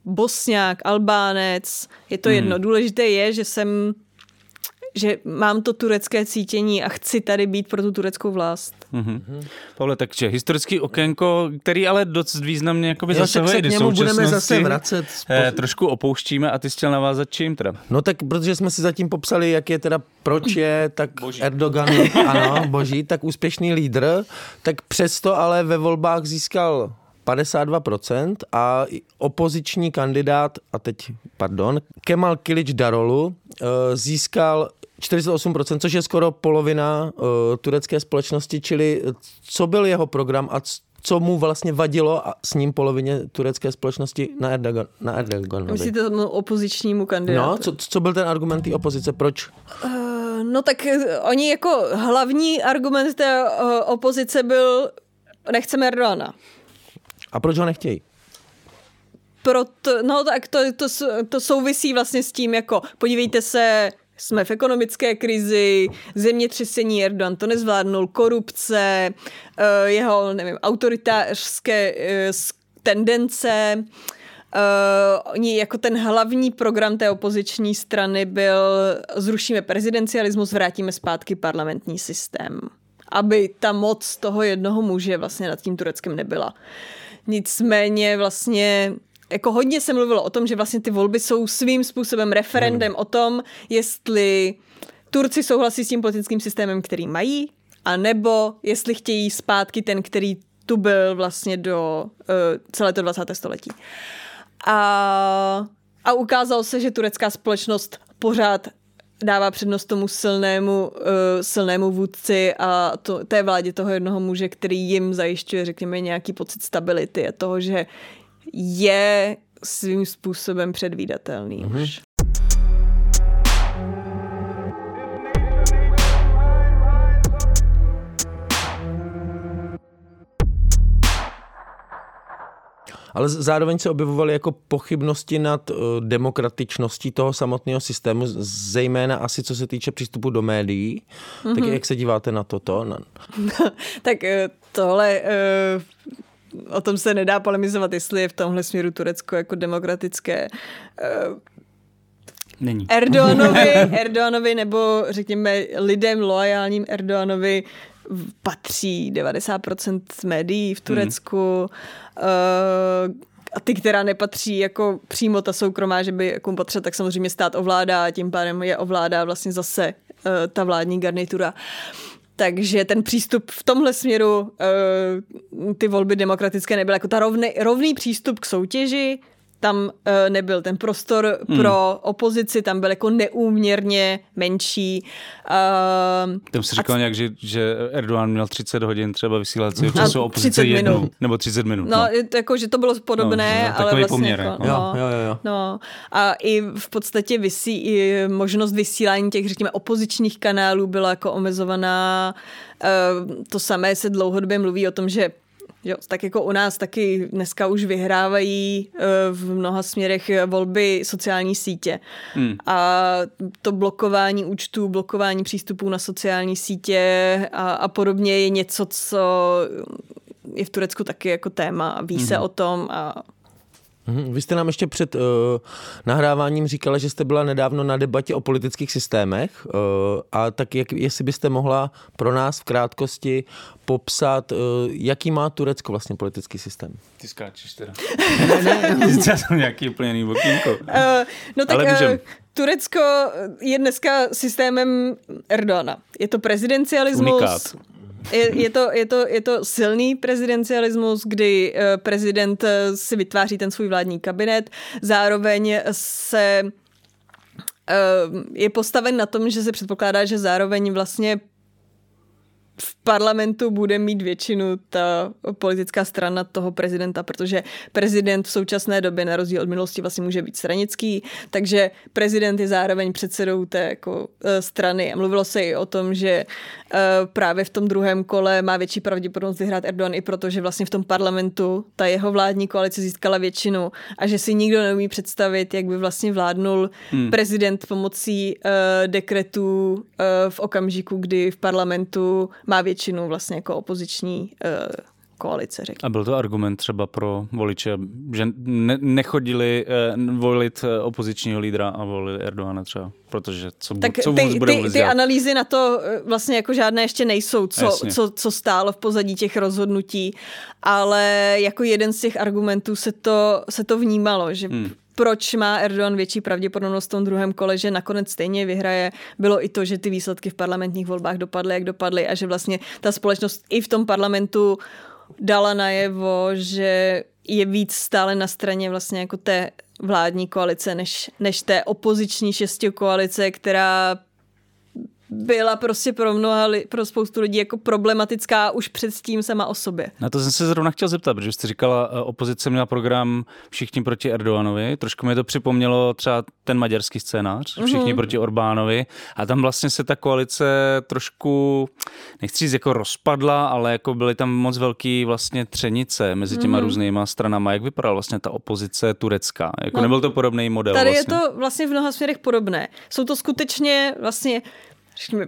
E: Bosňák, Albánec, je to mm. jedno. Důležité je, že jsem že mám to turecké cítění a chci tady být pro tu tureckou vlast.
C: Mm-hmm. Pavle, takže historický okénko, který ale dost významně jakoby
D: Jo, tak se
C: zasahuje
D: k
C: do
D: němu budeme zase vracet.
C: eh, trošku opouštíme a ty jsi chtěl navázat čím teda?
D: No tak, protože jsme si zatím popsali, jak je teda, proč je tak
C: Boží.
D: Erdogan, [LAUGHS] ano, boží, tak úspěšný lídr, tak přesto ale ve volbách získal 52% a opoziční kandidát, a teď, pardon, Kemal Kilic Darolu eh, získal 48%, což je skoro polovina uh, turecké společnosti, čili eh, co byl jeho program a co mu vlastně vadilo a s ním polovině turecké společnosti na, Erdogan, na Erdoganovi.
E: Myslíte tomu opozičnímu kandidátu?
D: No, co, co byl ten argument té opozice, proč?
E: Uh, no tak eh, oni jako hlavní argument té uh, opozice byl nechceme Erdogana.
D: A proč ho nechtějí?
E: Proto, no tak to, to, to souvisí vlastně s tím, jako podívejte se, jsme v ekonomické krizi, zemětřesení Erdogan to nezvládnul, korupce, eh, jeho, nevím, autoritářské eh, tendence. Uh, oni jako ten hlavní program té opoziční strany byl zrušíme prezidencialismus, vrátíme zpátky parlamentní systém. Aby ta moc toho jednoho muže vlastně nad tím Tureckem nebyla. Nicméně vlastně jako hodně se mluvilo o tom, že vlastně ty volby jsou svým způsobem referendem o tom, jestli Turci souhlasí s tím politickým systémem, který mají, a nebo jestli chtějí zpátky ten, který tu byl vlastně do uh, celé to 20. století. A, a ukázalo se, že turecká společnost pořád dává přednost tomu silnému, uh, silnému vůdci a to, té vládě toho jednoho muže, který jim zajišťuje, řekněme, nějaký pocit stability a toho, že je svým způsobem předvídatelný mm-hmm. už.
D: Ale zároveň se objevovaly jako pochybnosti nad uh, demokratičností toho samotného systému, zejména asi co se týče přístupu do médií. Mm-hmm. Tak jak se díváte na toto? Na... [LAUGHS]
E: tak eh, tohle, eh, o tom se nedá polemizovat, jestli je v tomhle směru Turecko jako demokratické. Eh,
C: Není.
E: Erdoganovi, [LAUGHS] Erdoganovi nebo řekněme lidem loajálním Erdoganovi v- patří 90% médií v Turecku hmm. a ty, která nepatří jako přímo ta soukromá, že by jako patřila, tak samozřejmě stát ovládá a tím pádem je ovládá vlastně zase eh, ta vládní garnitura. Takže ten přístup v tomhle směru, eh, ty volby demokratické nebyly jako ta rovný, rovný přístup k soutěži, tam eh, nebyl ten prostor hmm. pro opozici, tam byl jako neúměrně menší. Uh,
C: Tam si říkal nějak, že, že Erdogan měl 30 hodin třeba vysílacího času, opozice
E: 30
C: jednu,
E: minut.
C: nebo 30 minut.
E: No, to jako, že to bylo podobné,
C: No,
E: ale vlastně
C: poměr,
E: jako,
C: jako.
E: no,
D: Jo, jo, jo, jo.
E: No, a i v podstatě vysí, i možnost vysílání těch, řekněme, opozičních kanálů byla jako omezovaná. Eh, To samé se dlouhodobě mluví o tom, že Jo, tak jako u nás taky dneska už vyhrávají eh, v mnoha směrech volby sociální sítě. Hmm. A to blokování účtů, blokování přístupů na sociální sítě a, a podobně je něco, co je v Turecku taky jako téma ví se o tom a.
D: Vy jste nám ještě před uh, nahráváním říkala, že jste byla nedávno na debatě o politických systémech uh, a tak jak, jestli byste mohla pro nás v krátkosti popsat, uh, jaký má Turecko vlastně politický systém.
C: Ty skáčeš teda. [LAUGHS] ne, ne. Já [LAUGHS] jsem nějaký úplně jiný okýnko.
E: Uh, no tak
C: Ale
E: uh,
C: můžem.
E: Turecko je dneska systémem Erdogana. Je to prezidencialismus.
C: Unikát.
E: Je, je, to, je, to, je to silný prezidencialismus, kdy eh, prezident eh, si vytváří ten svůj vládní kabinet, zároveň se eh, je postaven na tom, že se předpokládá, že zároveň vlastně v parlamentu bude mít většinu ta politická strana toho prezidenta, protože prezident v současné době na rozdíl od minulosti vlastně může být stranický, takže prezident je zároveň předsedou té jako, e, strany. A mluvilo se i o tom, že e, právě v tom druhém kole má větší pravděpodobnost vyhrát Erdogan i proto, že vlastně v tom parlamentu ta jeho vládní koalice získala většinu a že si nikdo neumí představit, jak by vlastně vládnul hmm. prezident pomocí uh, dekretů uh, v okamžiku, kdy v parlamentu má většinu vlastně jako opoziční uh, koalice, řekněme.
C: A byl to argument třeba pro voliče, že ne- nechodili eh, volit eh, opozičního lídra a volili Erdoana třeba, protože co,
E: tak
C: co
E: ty,
C: bude
E: ty, ty analýzy na to eh, vlastně jako žádné ještě nejsou, co, co, co stálo v pozadí těch rozhodnutí, ale jako jeden z těch argumentů se to, se to vnímalo, že hmm proč má Erdogan větší pravděpodobnost v tom druhém kole, že nakonec stejně vyhraje, bylo i to, že ty výsledky v parlamentních volbách dopadly, jak dopadly a že vlastně ta společnost i v tom parlamentu dala najevo, že je víc stále na straně vlastně jako té vládní koalice, než, než té opoziční šesti koalice, která byla prostě pro mnoha, pro spoustu lidí jako problematická už předtím sama o sobě.
C: Na to jsem se zrovna chtěl zeptat, protože jste říkala, eh, opozice měla program všichni proti Erdoganovi. Trošku mi to připomnělo třeba ten maďarský scénář, všichni mm-hmm. proti Orbánovi. A tam vlastně se ta koalice trošku, nechci říct jako rozpadla, ale jako byly tam moc velký vlastně třenice mezi těma mm-hmm. různýma stranama. Jak vypadala vlastně ta opozice turecká? Jako no, nebyl to podobný model?
E: Tady
C: vlastně?
E: je to vlastně v mnoha směrech podobné. Jsou to skutečně vlastně řekněme,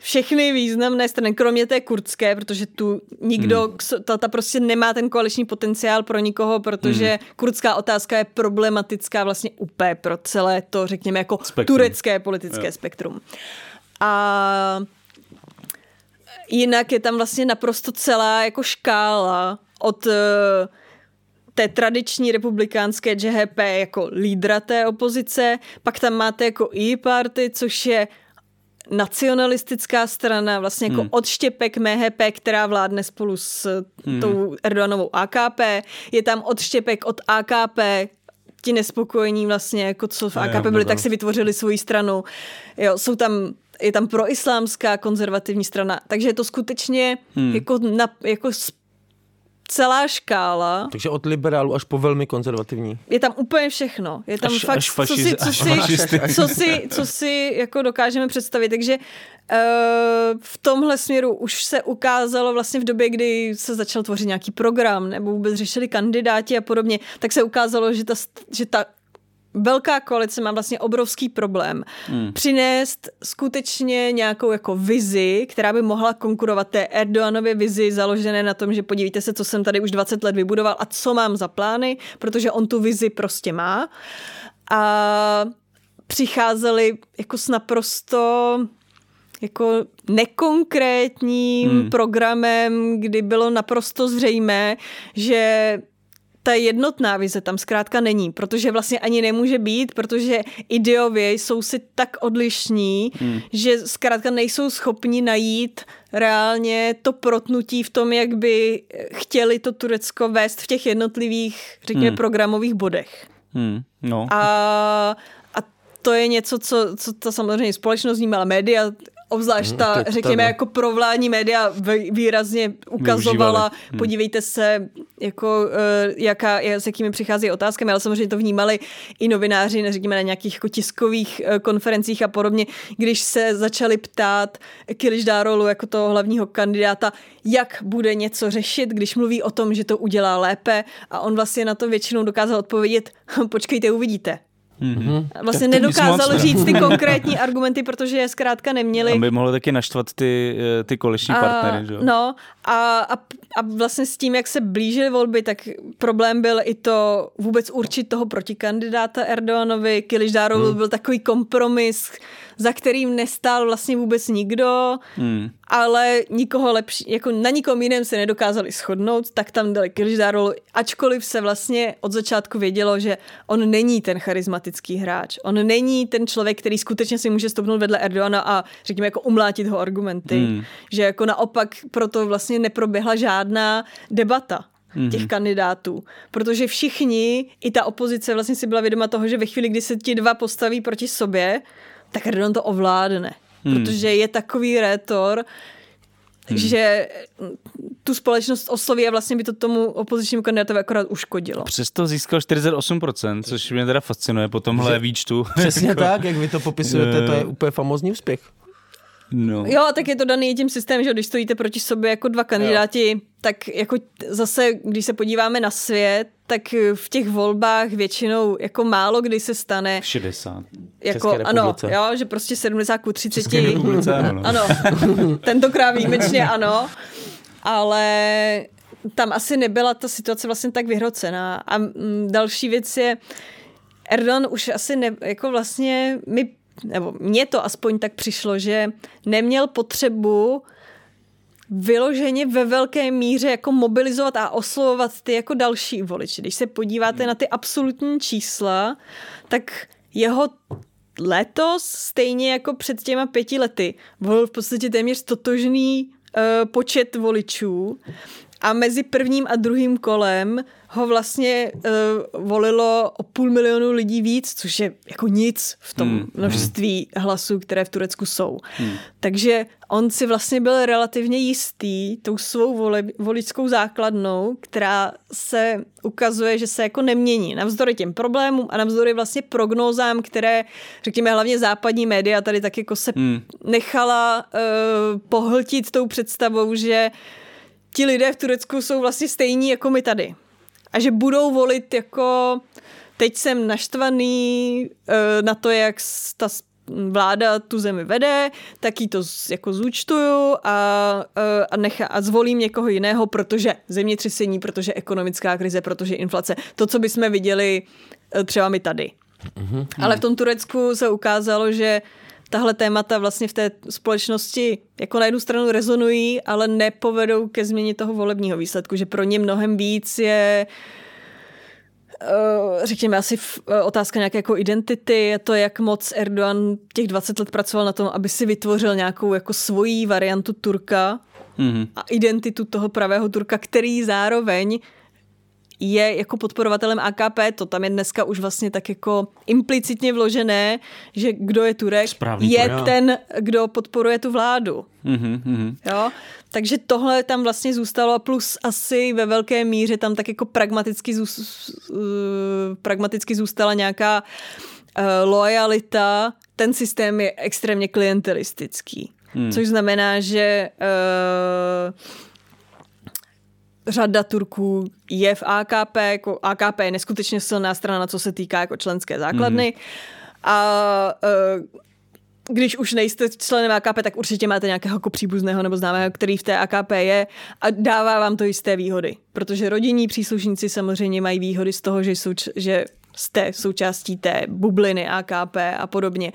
E: všechny významné strany, kromě té kurdské, protože tu nikdo, hmm. ta, ta prostě nemá ten koaliční potenciál pro nikoho, protože hmm. kurdská otázka je problematická vlastně úplně pro celé to, řekněme, jako spektrum. turecké politické jo. spektrum. A jinak je tam vlastně naprosto celá jako škála od uh, té tradiční republikánské JHP jako lídra té opozice, pak tam máte jako E-party, což je nacionalistická strana, vlastně jako hmm. odštěpek MHP, která vládne spolu s hmm. tou Erdoganovou AKP. Je tam odštěpek od AKP, ti nespokojení vlastně, jako co v AKP byli, tak si vytvořili svoji stranu. Jo, jsou tam je tam proislámská konzervativní strana, takže je to skutečně hmm. jako, na, jako celá škála.
D: Takže od liberálu až po velmi konzervativní.
E: Je tam úplně všechno. Je tam
C: až,
E: fakt,
C: až fašiz,
E: co, si, co, si, co, si, co si jako dokážeme představit. Takže uh, v tomhle směru už se ukázalo vlastně v době, kdy se začal tvořit nějaký program nebo vůbec řešili kandidáti a podobně, tak se ukázalo, že ta, že ta velká koalice má vlastně obrovský problém hmm. přinést skutečně nějakou jako vizi, která by mohla konkurovat té Erdoganově vizi založené na tom, že podívejte se, co jsem tady už 20 let vybudoval a co mám za plány, protože on tu vizi prostě má. A přicházeli jako s naprosto jako nekonkrétním hmm. programem, kdy bylo naprosto zřejmé, že ta jednotná vize tam zkrátka není, protože vlastně ani nemůže být, protože ideově jsou si tak odlišní, hmm. že zkrátka nejsou schopni najít reálně to protnutí v tom, jak by chtěli to Turecko vést v těch jednotlivých, řekněme, hmm. programových bodech.
C: Hmm. No.
E: A, a to je něco, co, co to samozřejmě společnost vnímala, média Obzvlášť mhm, ta, řekněme, jako provládní média výrazně ukazovala, hmm. podívejte se, jako, eh, jaká, s jakými přichází otázkami, ale samozřejmě to vnímali i novináři, řekněme, na nějakých jako tiskových eh, konferencích a podobně, když se začali ptát Kiliš Dárolu jako toho hlavního kandidáta, jak bude něco řešit, když mluví o tom, že to udělá lépe a on vlastně na to většinou dokázal odpovědět, počkejte, uvidíte. Mm-hmm. Vlastně nedokázal říct ty [LAUGHS] konkrétní argumenty, protože je zkrátka neměli.
C: Aby mohlo taky naštvat ty, eh, ty koaliční a, partnery. Že?
E: No a, a, a vlastně s tím, jak se blížily volby, tak problém byl i to vůbec určit toho protikandidáta Erdoganovi. Kiliš hmm. byl takový kompromis, za kterým nestál vlastně vůbec nikdo, hmm. ale nikoho lepší, jako na nikom jiném se nedokázali shodnout, tak tam dali Kiliždárolu, ačkoliv se vlastně od začátku vědělo, že on není ten charismatický hráč. On není ten člověk, který skutečně si může stopnout vedle Erdoana a řekněme jako umlátit ho argumenty. Hmm. Že jako naopak proto vlastně neproběhla žádná debata těch mm-hmm. kandidátů. Protože všichni, i ta opozice vlastně si byla vědoma toho, že ve chvíli, kdy se ti dva postaví proti sobě, tak Erdogan to ovládne. Hmm. Protože je takový rétor, hmm. že tu společnost osloví a vlastně by to tomu opozičnímu kandidátovi akorát uškodilo.
C: Přesto získal 48%, což mě teda fascinuje po tomhle že, výčtu.
D: Přesně [LAUGHS] tak, jak vy to popisujete, to je úplně famózní úspěch.
E: No. Jo, tak je to daný tím systémem, že když stojíte proti sobě jako dva kandidáti, jo. tak jako zase, když se podíváme na svět, tak v těch volbách většinou jako málo kdy se stane.
C: 60.
E: Jako, ano, jo, že prostě 70 ku 30.
C: České republice, ano. [LAUGHS]
E: ano. Tentokrát výjimečně ano. Ale tam asi nebyla ta situace vlastně tak vyhrocená. A další věc je, Erdogan už asi ne, jako vlastně mi nebo mně to aspoň tak přišlo, že neměl potřebu vyloženě ve velké míře jako mobilizovat a oslovovat ty jako další voliči. Když se podíváte hmm. na ty absolutní čísla, tak jeho letos, stejně jako před těma pěti lety, volil v podstatě téměř totožný uh, počet voličů a mezi prvním a druhým kolem ho vlastně uh, volilo o půl milionu lidí víc, což je jako nic v tom hmm. množství hlasů, které v Turecku jsou. Hmm. Takže on si vlastně byl relativně jistý tou svou voli, voličskou základnou, která se ukazuje, že se jako nemění. Navzdory těm problémům a navzdory vlastně prognózám, které, řekněme, hlavně západní média tady tak jako se hmm. nechala uh, pohltit tou představou, že ti lidé v Turecku jsou vlastně stejní jako my tady a že budou volit jako teď jsem naštvaný uh, na to, jak ta vláda tu zemi vede, tak jí to jako zúčtuju a, uh, a, nechá, a zvolím někoho jiného, protože zemětřesení, protože ekonomická krize, protože inflace. To, co bychom viděli uh, třeba my tady. Mm-hmm. Ale v tom Turecku se ukázalo, že tahle témata vlastně v té společnosti jako na jednu stranu rezonují, ale nepovedou ke změně toho volebního výsledku, že pro ně mnohem víc je eh, řekněme asi eh, otázka nějaké jako identity, je to, jak moc Erdogan těch 20 let pracoval na tom, aby si vytvořil nějakou jako svoji variantu Turka mm-hmm. a identitu toho pravého Turka, který zároveň je jako podporovatelem AKP, to tam je dneska už vlastně tak jako implicitně vložené, že kdo je Turek,
C: Správný
E: je Turek. ten, kdo podporuje tu vládu.
C: Mm-hmm.
E: Jo? Takže tohle tam vlastně zůstalo plus asi ve velké míře tam tak jako pragmaticky, zůst, uh, pragmaticky zůstala nějaká uh, lojalita. Ten systém je extrémně klientelistický. Hmm. Což znamená, že uh, řada Turků je v AKP, jako AKP je neskutečně silná strana, co se týká jako členské základny. Mm. A uh, když už nejste členem AKP, tak určitě máte nějakého jako příbuzného nebo známého, který v té AKP je a dává vám to jisté výhody. Protože rodinní příslušníci samozřejmě mají výhody z toho, že, jsou, že jste součástí té bubliny AKP a podobně.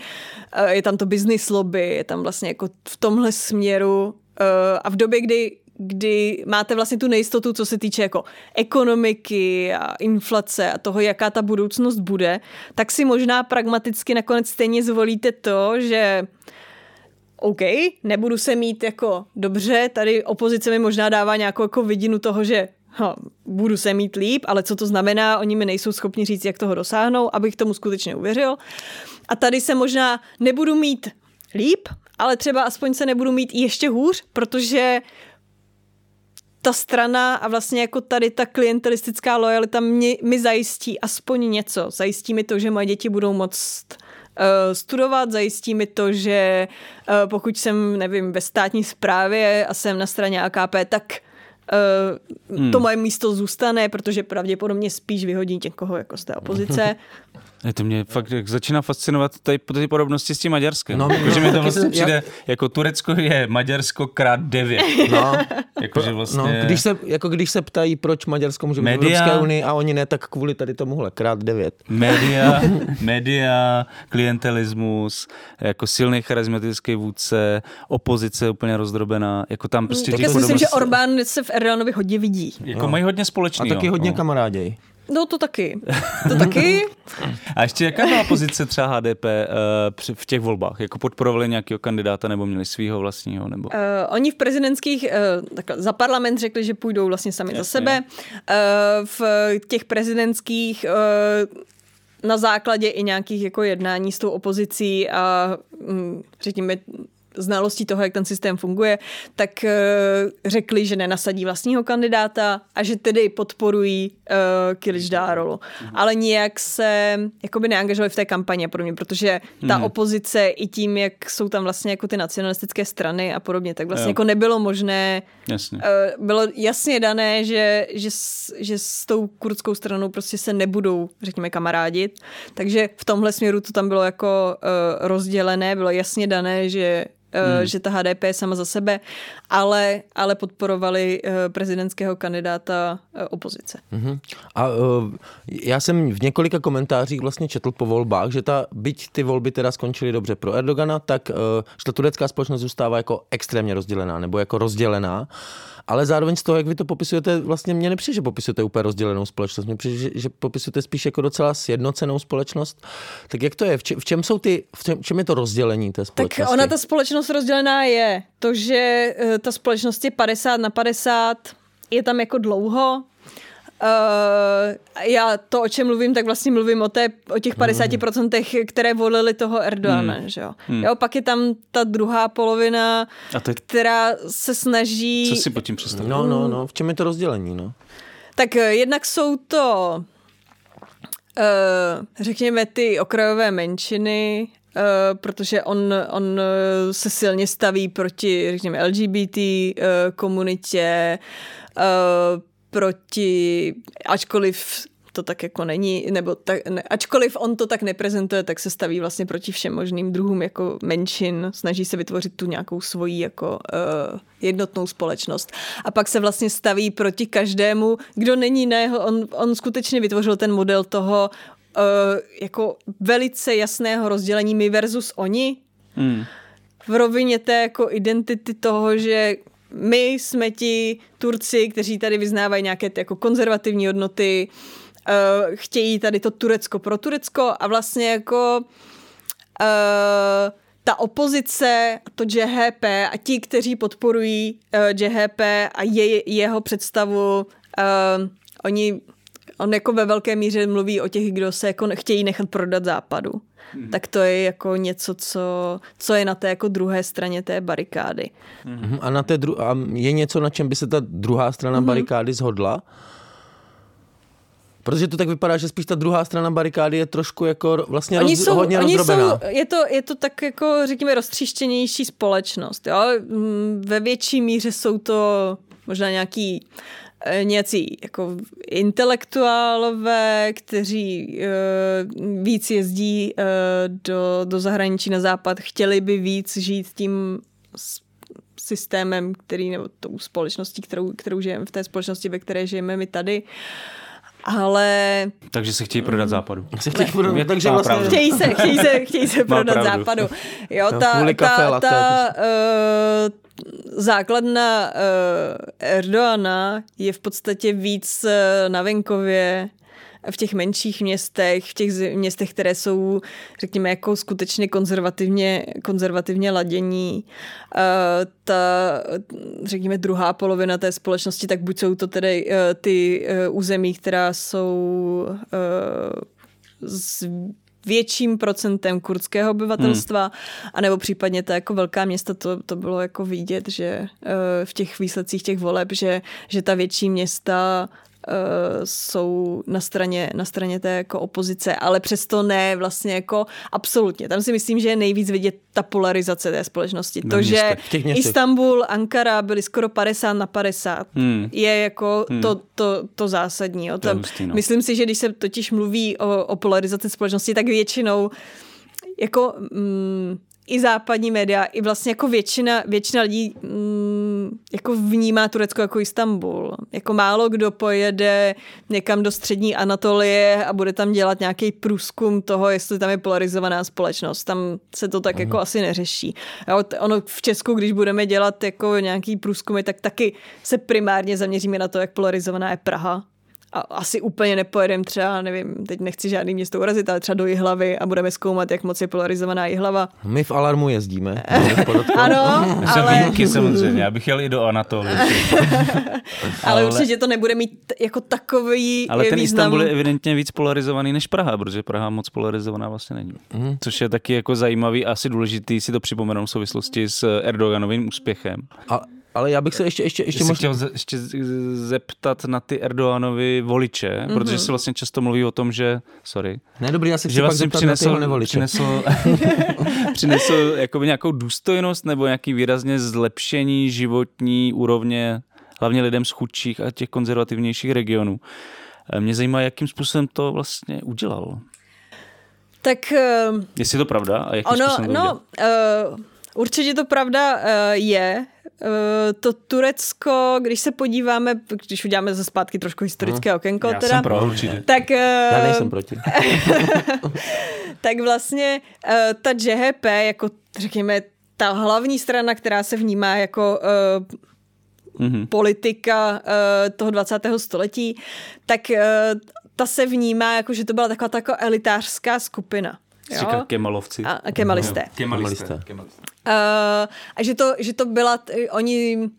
E: Eh, je tam to business lobby, je tam vlastně jako v tomhle směru a v době, kdy kdy máte vlastně tu nejistotu, co se týče jako ekonomiky a inflace a toho, jaká ta budoucnost bude, tak si možná pragmaticky nakonec stejně zvolíte to, že OK, nebudu se mít jako dobře, tady opozice mi možná dává nějakou jako vidinu toho, že ha, budu se mít líp, ale co to znamená, oni mi nejsou schopni říct, jak toho dosáhnou, abych tomu skutečně uvěřil. A tady se možná nebudu mít líp, ale třeba aspoň se nebudu mít ještě hůř, protože ta strana a vlastně jako tady ta klientelistická lojalita mě, mi zajistí aspoň něco. Zajistí mi to, že moje děti budou moct uh, studovat, zajistí mi to, že uh, pokud jsem, nevím, ve státní správě a jsem na straně AKP, tak uh, hmm. to moje místo zůstane, protože pravděpodobně spíš vyhodí někoho jako z té opozice. [LAUGHS]
C: Ne, to mě fakt začíná fascinovat tady ty podobnosti s tím Maďarskem. No, jako, no, že mi to vlastně přijde, jak... jako Turecko je Maďarsko krát devět. No,
D: jako, že vlastně... no, když, se, jako když se ptají, proč Maďarsko může být v Evropské unii a oni ne, tak kvůli tady tomuhle krát devět.
C: Média, [LAUGHS] média, klientelismus, jako silný charismatický vůdce, opozice úplně rozdrobená, jako tam prostě...
E: Tak já si myslím, že Orbán se v Erdoganovi hodně vidí.
C: Jako no. mají hodně společného.
D: A taky hodně no. kamaráděj.
E: No to taky. To taky. [LAUGHS]
C: A ještě jaká byla pozice třeba HDP uh, eh, v těch volbách? Jako podporovali nějakého kandidáta nebo měli svého vlastního? Nebo? Uh,
E: oni v prezidentských, uh, takhle, za parlament řekli, že půjdou vlastně sami Jasně. za sebe. Uh, v těch prezidentských uh, na základě i nějakých jako jednání s tou opozicí a um, řekněme znalostí toho, jak ten systém funguje, tak eh, řekli, že nenasadí vlastního kandidáta a že tedy podporují uh, Kilič Dárolu. Mm. Ale nijak se jakoby neangažovali v té kampani pro mě, protože ta mm. opozice i tím, jak jsou tam vlastně jako ty nacionalistické strany a podobně, tak vlastně jo. jako nebylo možné,
C: Jasně.
E: Uh, bylo jasně dané, že, že, že s tou kurdskou stranou prostě se nebudou, řekněme, kamarádit. Takže v tomhle směru to tam bylo jako uh, rozdělené, bylo jasně dané, že Hmm. že ta HDP je sama za sebe, ale, ale podporovali prezidentského kandidáta opozice.
D: Hmm. A já jsem v několika komentářích vlastně četl po volbách, že ta, byť ty volby teda skončily dobře pro Erdogana, tak že ta turecká společnost zůstává jako extrémně rozdělená, nebo jako rozdělená. Ale zároveň z toho, jak vy to popisujete, vlastně mně nepřijde, že popisujete úplně rozdělenou společnost. Mně přijde, že, že popisujete spíš jako docela sjednocenou společnost. Tak jak to je? V čem, v čem jsou ty, v čem, čem je to rozdělení té společnosti?
E: Tak ona ta společnost rozdělená je. To, že ta společnost je 50 na 50, je tam jako dlouho, Uh, já to, o čem mluvím, tak vlastně mluvím o, té, o těch 50%, které volili toho Erdoana. Hmm. Že jo? Hmm. jo? Pak je tam ta druhá polovina, A teď... která se snaží...
C: Co si pod tím představit?
D: No, no, no. V čem je to rozdělení? No?
E: Tak uh, jednak jsou to uh, řekněme ty okrajové menšiny, Uh, protože on, on se silně staví proti, řekněme, LGBT uh, komunitě, uh, proti, ačkoliv to tak jako není, nebo tak, ne, ačkoliv on to tak neprezentuje, tak se staví vlastně proti všem možným druhům jako menšin, snaží se vytvořit tu nějakou svoji jako uh, jednotnou společnost. A pak se vlastně staví proti každému, kdo není na jeho, on, on skutečně vytvořil ten model toho uh, jako velice jasného rozdělení my versus oni. Hmm. V rovině té jako identity toho, že my jsme ti Turci, kteří tady vyznávají nějaké ty jako konzervativní hodnoty, uh, chtějí tady to Turecko pro Turecko a vlastně jako uh, ta opozice, to JHP a ti, kteří podporují uh, a je, jeho představu, uh, oni on jako ve velké míře mluví o těch, kdo se jako chtějí nechat prodat západu. Hmm. Tak to je jako něco, co, co je na té jako druhé straně té barikády.
D: Hmm. A, na té dru- a je něco, na čem by se ta druhá strana hmm. barikády zhodla? Protože to tak vypadá, že spíš ta druhá strana barikády je trošku jako vlastně oni roz, jsou, hodně oni rozdrobená. Jsou,
E: je, to, je to tak jako, řekněme, roztříštěnější společnost. Jo? Mm, ve větší míře jsou to možná nějaký nějací jako intelektuálové, kteří uh, víc jezdí uh, do, do zahraničí na západ, chtěli by víc žít tím systémem, který, nebo tou společností, kterou, kterou žijeme, v té společnosti, ve které žijeme my tady. Ale...
C: Takže se chtějí prodat západu.
D: Se chtějí prodat, takže vlastně...
E: Chtějí se, chtějí se, chtějí se prodat pravdu. západu. Jo, no, ta, ta, ta, ta, uh, základna uh, Erdoana je v podstatě víc uh, na venkově, v těch menších městech, v těch městech, které jsou, řekněme, jako skutečně konzervativně, konzervativně ladění. Uh, ta, řekněme, druhá polovina té společnosti, tak buď jsou to tedy uh, ty uh, území, která jsou z větším procentem kurdského obyvatelstva, hmm. anebo případně ta jako velká města, to, to bylo jako vidět, že v těch výsledcích těch voleb, že, že ta větší města jsou na straně, na straně té jako opozice, ale přesto ne vlastně jako absolutně. Tam si myslím, že je nejvíc vidět ta polarizace té společnosti. To, městech, že Istanbul, Ankara byly skoro 50 na 50, hmm. je jako hmm. to, to, to zásadní. Jo. Tam, hustý, no. Myslím si, že když se totiž mluví o, o polarizaci společnosti, tak většinou jako mm, i západní média, i vlastně jako většina, většina lidí mm, jako vnímá Turecko jako Istanbul. Jako málo kdo pojede někam do střední Anatolie a bude tam dělat nějaký průzkum toho, jestli tam je polarizovaná společnost. Tam se to tak mm. jako asi neřeší. Jo, ono v Česku, když budeme dělat jako nějaký průzkumy, tak taky se primárně zaměříme na to, jak polarizovaná je Praha a asi úplně nepojedem třeba, nevím, teď nechci žádný město urazit, ale třeba do Jihlavy a budeme zkoumat, jak moc je polarizovaná Jihlava.
D: My v Alarmu jezdíme. [LAUGHS]
E: ano,
C: Já jsem
E: ale,
C: výjimky samozřejmě, já bych jel i do Anatolie. [LAUGHS]
E: ale,
C: ale-
E: určitě to nebude mít jako takový
C: Ale ten
E: význam.
C: Istanbul je evidentně víc polarizovaný než Praha, protože Praha moc polarizovaná vlastně není.
D: Mhm.
C: Což je taky jako zajímavý a asi důležitý si to připomenout v souvislosti s Erdoganovým úspěchem.
D: A, ale já bych se ještě, ještě, ještě možná...
C: chtěl ještě zeptat na ty Erdoganovi voliče,
E: Mhm.
C: mm-hmm. protože se vlastně často mluví o tom, že, sorry,
D: Ne, dobrý, já se chci
C: že
D: pak
C: vlastně
D: zeptat na ty
C: přinesl,
D: nevoliče.
C: přinesl, [LAUGHS] přinesl jakoby nějakou důstojnost nebo nějaký výrazně zlepšení životní úrovně hlavně lidem z chudších a těch konzervativnějších regionů. Eh, Mě zajímá, jakým způsobem to vlastně udělal.
E: Tak eh,
C: Jestli je to pravda a jakým
E: ono,
C: způsobem to
E: no, uh, určitě to pravda uh, je. Uh, to Turecko, když se podíváme, když uděláme ze zpátky trošku historické okénko,
C: Já
E: teda,
C: jsem pro, určitě.
E: tak, uh,
D: Já nejsem proti. [LAUGHS]
E: tak vlastně uh, ta JHP, jako řekněme, ta hlavní strana, která se vnímá jako uh,
C: Mhm.
E: politika uh, toho 20. století, tak uh, ta se vnímá jako, že to byla taková taková elitářská skupina.
C: Říká Kemalovci.
E: A, a kemalisté.
D: Kemalisté.
C: Kemalisté.
E: Uh, a že to, že to byla, t- oni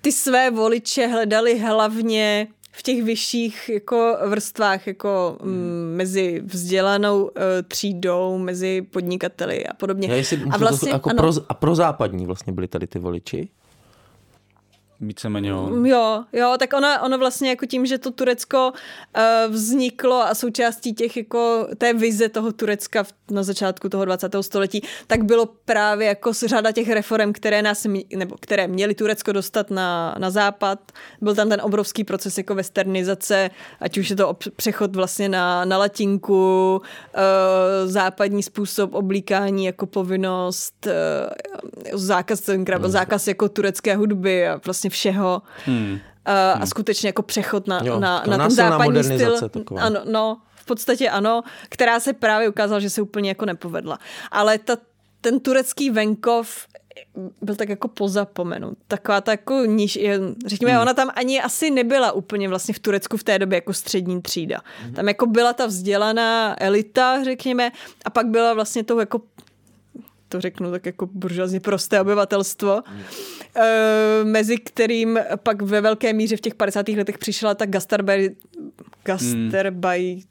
E: ty své voliče hledali hlavně v těch vyšších jako vrstvách, jako mm, mezi vzdělanou uh, třídou, mezi podnikateli a podobně.
D: Já jestli,
E: a vlastně,
D: to, jako
E: ano,
D: pro, a pro západní vlastně byli tady ty voliči.
C: Víceméně jo.
E: Jo, jo, tak ona, ono vlastně jako tím, že to Turecko uh, vzniklo a součástí těch jako té vize toho Turecka v, na začátku toho 20. století, tak bylo právě jako řada těch reform, které nás, nebo které měly Turecko dostat na, na západ. Byl tam ten obrovský proces jako westernizace, ať už je to přechod vlastně na, na latinku, uh, západní způsob oblíkání jako povinnost, uh, zákaz, byl zákaz jako turecké hudby a vlastně všeho.
C: Hmm.
E: A, a skutečně jako přechod na,
D: Jo,
E: na, na ten západní styl.
D: taková.
E: Ano, no, v podstatě ano, která se právě ukázala, že se úplně jako nepovedla. Ale ta, ten turecký venkov byl tak jako pozapomenut. Taková ta jako níž, řekněme,
D: Hmm.
E: ona tam ani asi nebyla úplně vlastně v Turecku v té době jako střední třída.
D: Mhm.
E: Tam jako byla ta vzdělaná elita, řekněme, a pak byla vlastně to jako to řeknu tak jako buržoazně prosté obyvatelstvo, e, mezi kterým pak ve velké míře v těch 50. letech přišla ta gastarbai, gastarbai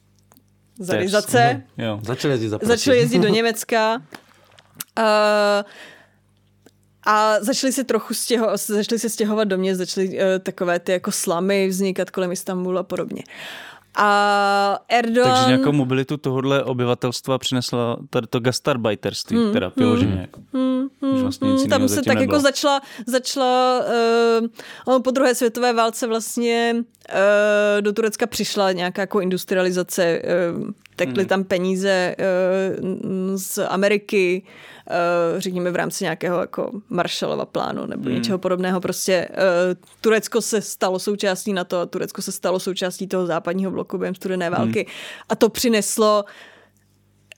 E: zarizace.
C: Jo.
D: Začali jezdit.
E: Začali jezdit do [LAUGHS] Německa. Uh, a začali se trochu stěho, začali se stěhovat do měst, začaly uh, takové ty jako slamy vznikat kolem Istanbulu a podobně. A Erdogan...
C: Takže nějakou mobilitu tohohle obyvatelstva přinesla tady to gastarbeiterství, hmm, teda vyloženě. Hmm, jako.
E: Hmm,
C: Už vlastně
E: hmm, tam se tak
C: nebylo.
E: jako začala, začala uh, po druhé světové válce vlastně uh, do Turecka přišla nějaká jako industrializace, uh, tekly
C: Hmm.
E: tam peníze uh, z Ameriky, uh, řekněme v rámci nějakého jako Marshallova plánu nebo
C: Hmm.
E: něčeho podobného. Prostě uh, Turecko se stalo součástí na to, Turecko se stalo součástí toho západního bloku během studené války a to přineslo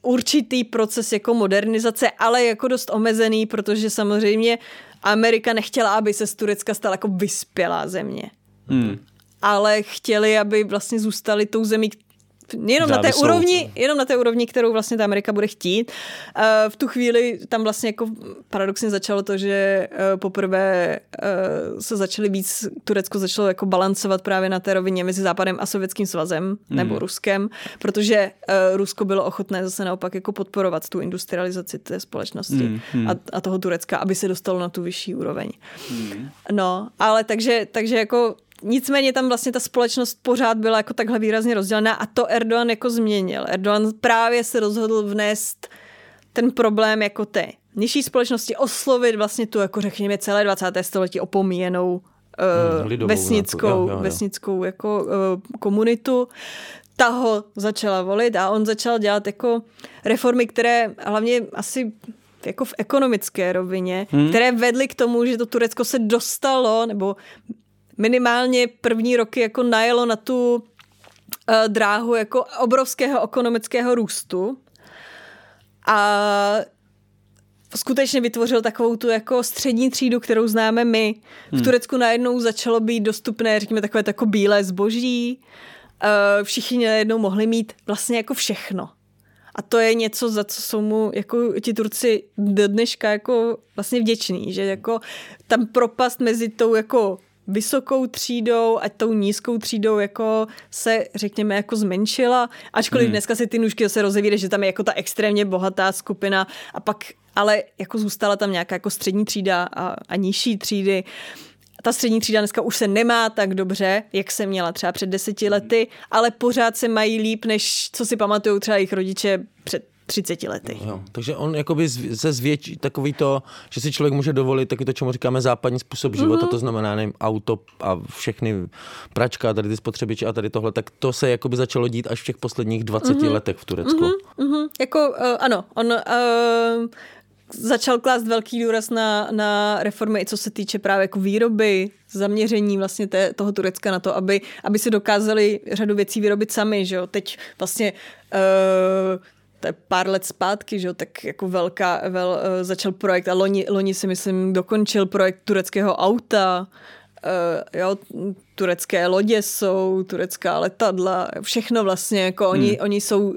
E: určitý proces jako modernizace, ale jako dost omezený, protože samozřejmě Amerika nechtěla, aby se z Turecka stala jako vyspělá země.
C: Hmm.
E: Ale chtěli, aby vlastně zůstali tou zemí, jenom na té úrovni, jenom na té úrovni, kterou vlastně ta Amerika bude chtít. Eh, V tu chvíli tam vlastně jako paradoxně začalo to, že eh, poprvé eh, se začaly víc, Turecko začalo jako balancovat právě na té rovině mezi Západem a Sovětským svazem nebo Ruskem, protože Rusko bylo ochotné zase naopak jako podporovat tu industrializaci té společnosti a, a toho Turecka, aby se dostalo na tu vyšší úroveň. No, ale takže, takže jako Nicméně tam vlastně ta společnost pořád byla jako takhle výrazně rozdělená a to Erdogan jako změnil. Erdogan právě se rozhodl vnést ten problém jako té nižší společnosti oslovit vlastně tu, jako řekněme, celé 20. století opomíjenou
D: Hmm,
E: uh,
D: lidovou
E: vesnickou,
D: jo, jo, jo.
E: vesnickou jako uh, komunitu. Ta ho začala volit a on začal dělat jako reformy, které hlavně asi jako v ekonomické rovině, hmm. které vedly k tomu, že to Turecko se dostalo, nebo minimálně první roky jako najelo na tu uh, dráhu jako obrovského ekonomického růstu. A skutečně vytvořil takovou tu jako střední třídu, kterou známe my. V hmm. Turecku najednou začalo být dostupné, řekněme, takové jako bílé zboží. Uh, všichni najednou mohli mít vlastně jako všechno. A to je něco, za co jsou mu jako ti Turci do dneška jako vlastně vděční, že jako tam propast mezi tou jako vysokou třídou a tou nízkou třídou jako se, řekněme, jako zmenšila, ačkoliv hmm. dneska se ty nůžky zase rozevírají, že tam je jako ta extrémně bohatá skupina a pak ale jako zůstala tam nějaká jako střední třída a, a nižší třídy. Ta střední třída dneska už se nemá tak dobře, jak se měla třeba před deseti lety, ale pořád se mají líp, než co si pamatují třeba jejich rodiče před 30 lety.
D: Jo, takže on jakoby se zvětší takový to, že si člověk může dovolit taky to, čemu říkáme západní způsob života, mm-hmm. to znamená nevím, auto a všechny pračka a tady ty spotřebiče a tady tohle, tak to se jakoby začalo dít až v těch posledních 20 mm-hmm. letech v Turecku.
E: Mm-hmm. Mm-hmm. Jako uh, ano, on uh, začal klást velký důraz na, na reformy, i co se týče právě jako výroby, zaměření vlastně té, toho Turecka na to, aby, aby si dokázali řadu věcí vyrobit sami, že jo. Teď vlastně uh, to je pár let zpátky, že jo, tak jako velká, vel, uh, začal projekt a loni, loni si myslím dokončil projekt tureckého auta, uh, jo, turecké lodě jsou, turecká letadla, všechno vlastně, jako oni, hmm. oni jsou,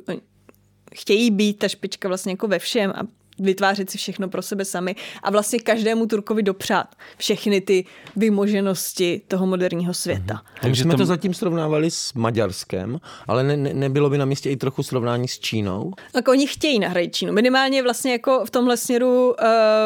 E: chtějí být ta špička vlastně jako ve všem a vytvářet si všechno pro sebe sami a vlastně každému Turkovi dopřát všechny ty vymoženosti toho moderního světa. Mm-hmm.
D: Takže jsme to zatím srovnávali s Maďarskem, ale ne, ne, nebylo by na místě i trochu srovnání s Čínou?
E: Tak oni chtějí nahradit Čínu. Minimálně vlastně jako v tomhle směru uh,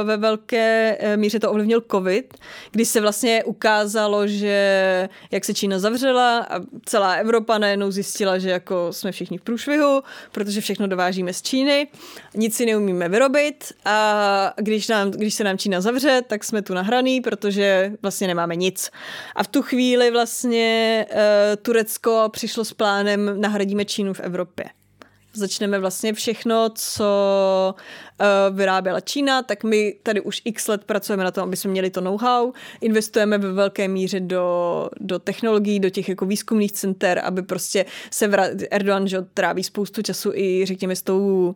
E: ve velké uh, míře to ovlivnil covid, kdy se vlastně ukázalo, že jak se Čína zavřela a celá Evropa najednou zjistila, že jako jsme všichni v průšvihu, protože všechno dovážíme z Číny, nic si neumíme vyrobit, vyrobit a když, nám, když se nám Čína zavře, tak jsme tu nahraný, protože vlastně nemáme nic. A v tu chvíli vlastně uh, Turecko přišlo s plánem nahradíme Čínu v Evropě začneme vlastně všechno, co vyráběla Čína, tak my tady už x let pracujeme na tom, aby jsme měli to know-how, investujeme ve velké míře do, do technologií, do těch jako výzkumných center, aby prostě se vra- Erdogan že tráví spoustu času i řekněme s tou uh,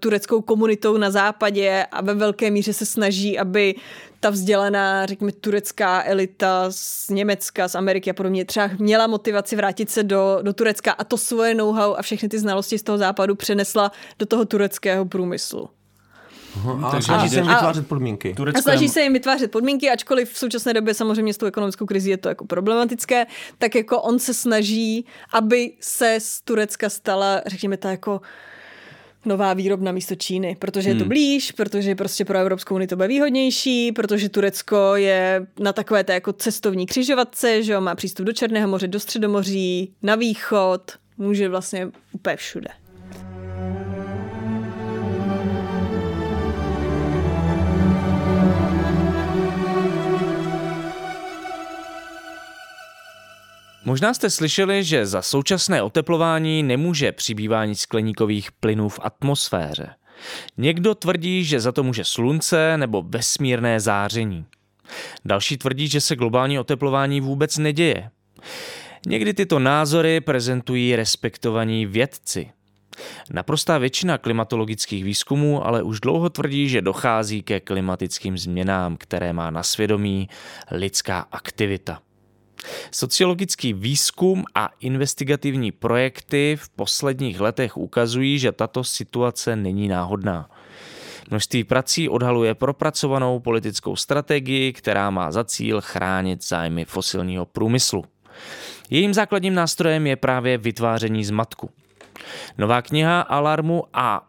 E: tureckou komunitou na západě a ve velké míře se snaží, aby ta vzdělaná, řekněme, turecká elita z Německa, z Ameriky a podobně třeba měla motivaci vrátit se do, do Turecka a to svoje know-how a všechny ty znalosti z toho západu přenesla do toho tureckého průmyslu.
D: Aha, a snaží se jim vytvářet podmínky.
E: Turecko a snaží se jim vytvářet podmínky, ačkoliv v současné době samozřejmě s tou ekonomickou krizi je to jako problematické, tak jako on se snaží, aby se z Turecka stala, řekněme, ta jako nová výrobna místo Číny, protože hmm. je to hmm. blíž, protože prostě pro Evropskou unii to bude výhodnější, protože Turecko je na takové té jako cestovní křižovatce, že jo, má přístup do Černého moře, do Středomoří, na východ, může vlastně úplně všude.
A: Možná jste slyšeli, že za současné oteplování nemůže přibývání skleníkových plynů v atmosféře. Někdo tvrdí, že za to může slunce nebo vesmírné záření. Další tvrdí, že se globální oteplování vůbec neděje. Někdy tyto názory prezentují respektovaní vědci. Naprostá většina klimatologických výzkumů ale už dlouho tvrdí, že dochází ke klimatickým změnám, které má na svědomí lidská aktivita. Sociologický výzkum a investigativní projekty v posledních letech ukazují, že tato situace není náhodná. Množství prací odhaluje propracovanou politickou strategii, která má za cíl chránit zájmy fosilního průmyslu. Jejím základním nástrojem je právě vytváření zmatku. Nová kniha Alarmu a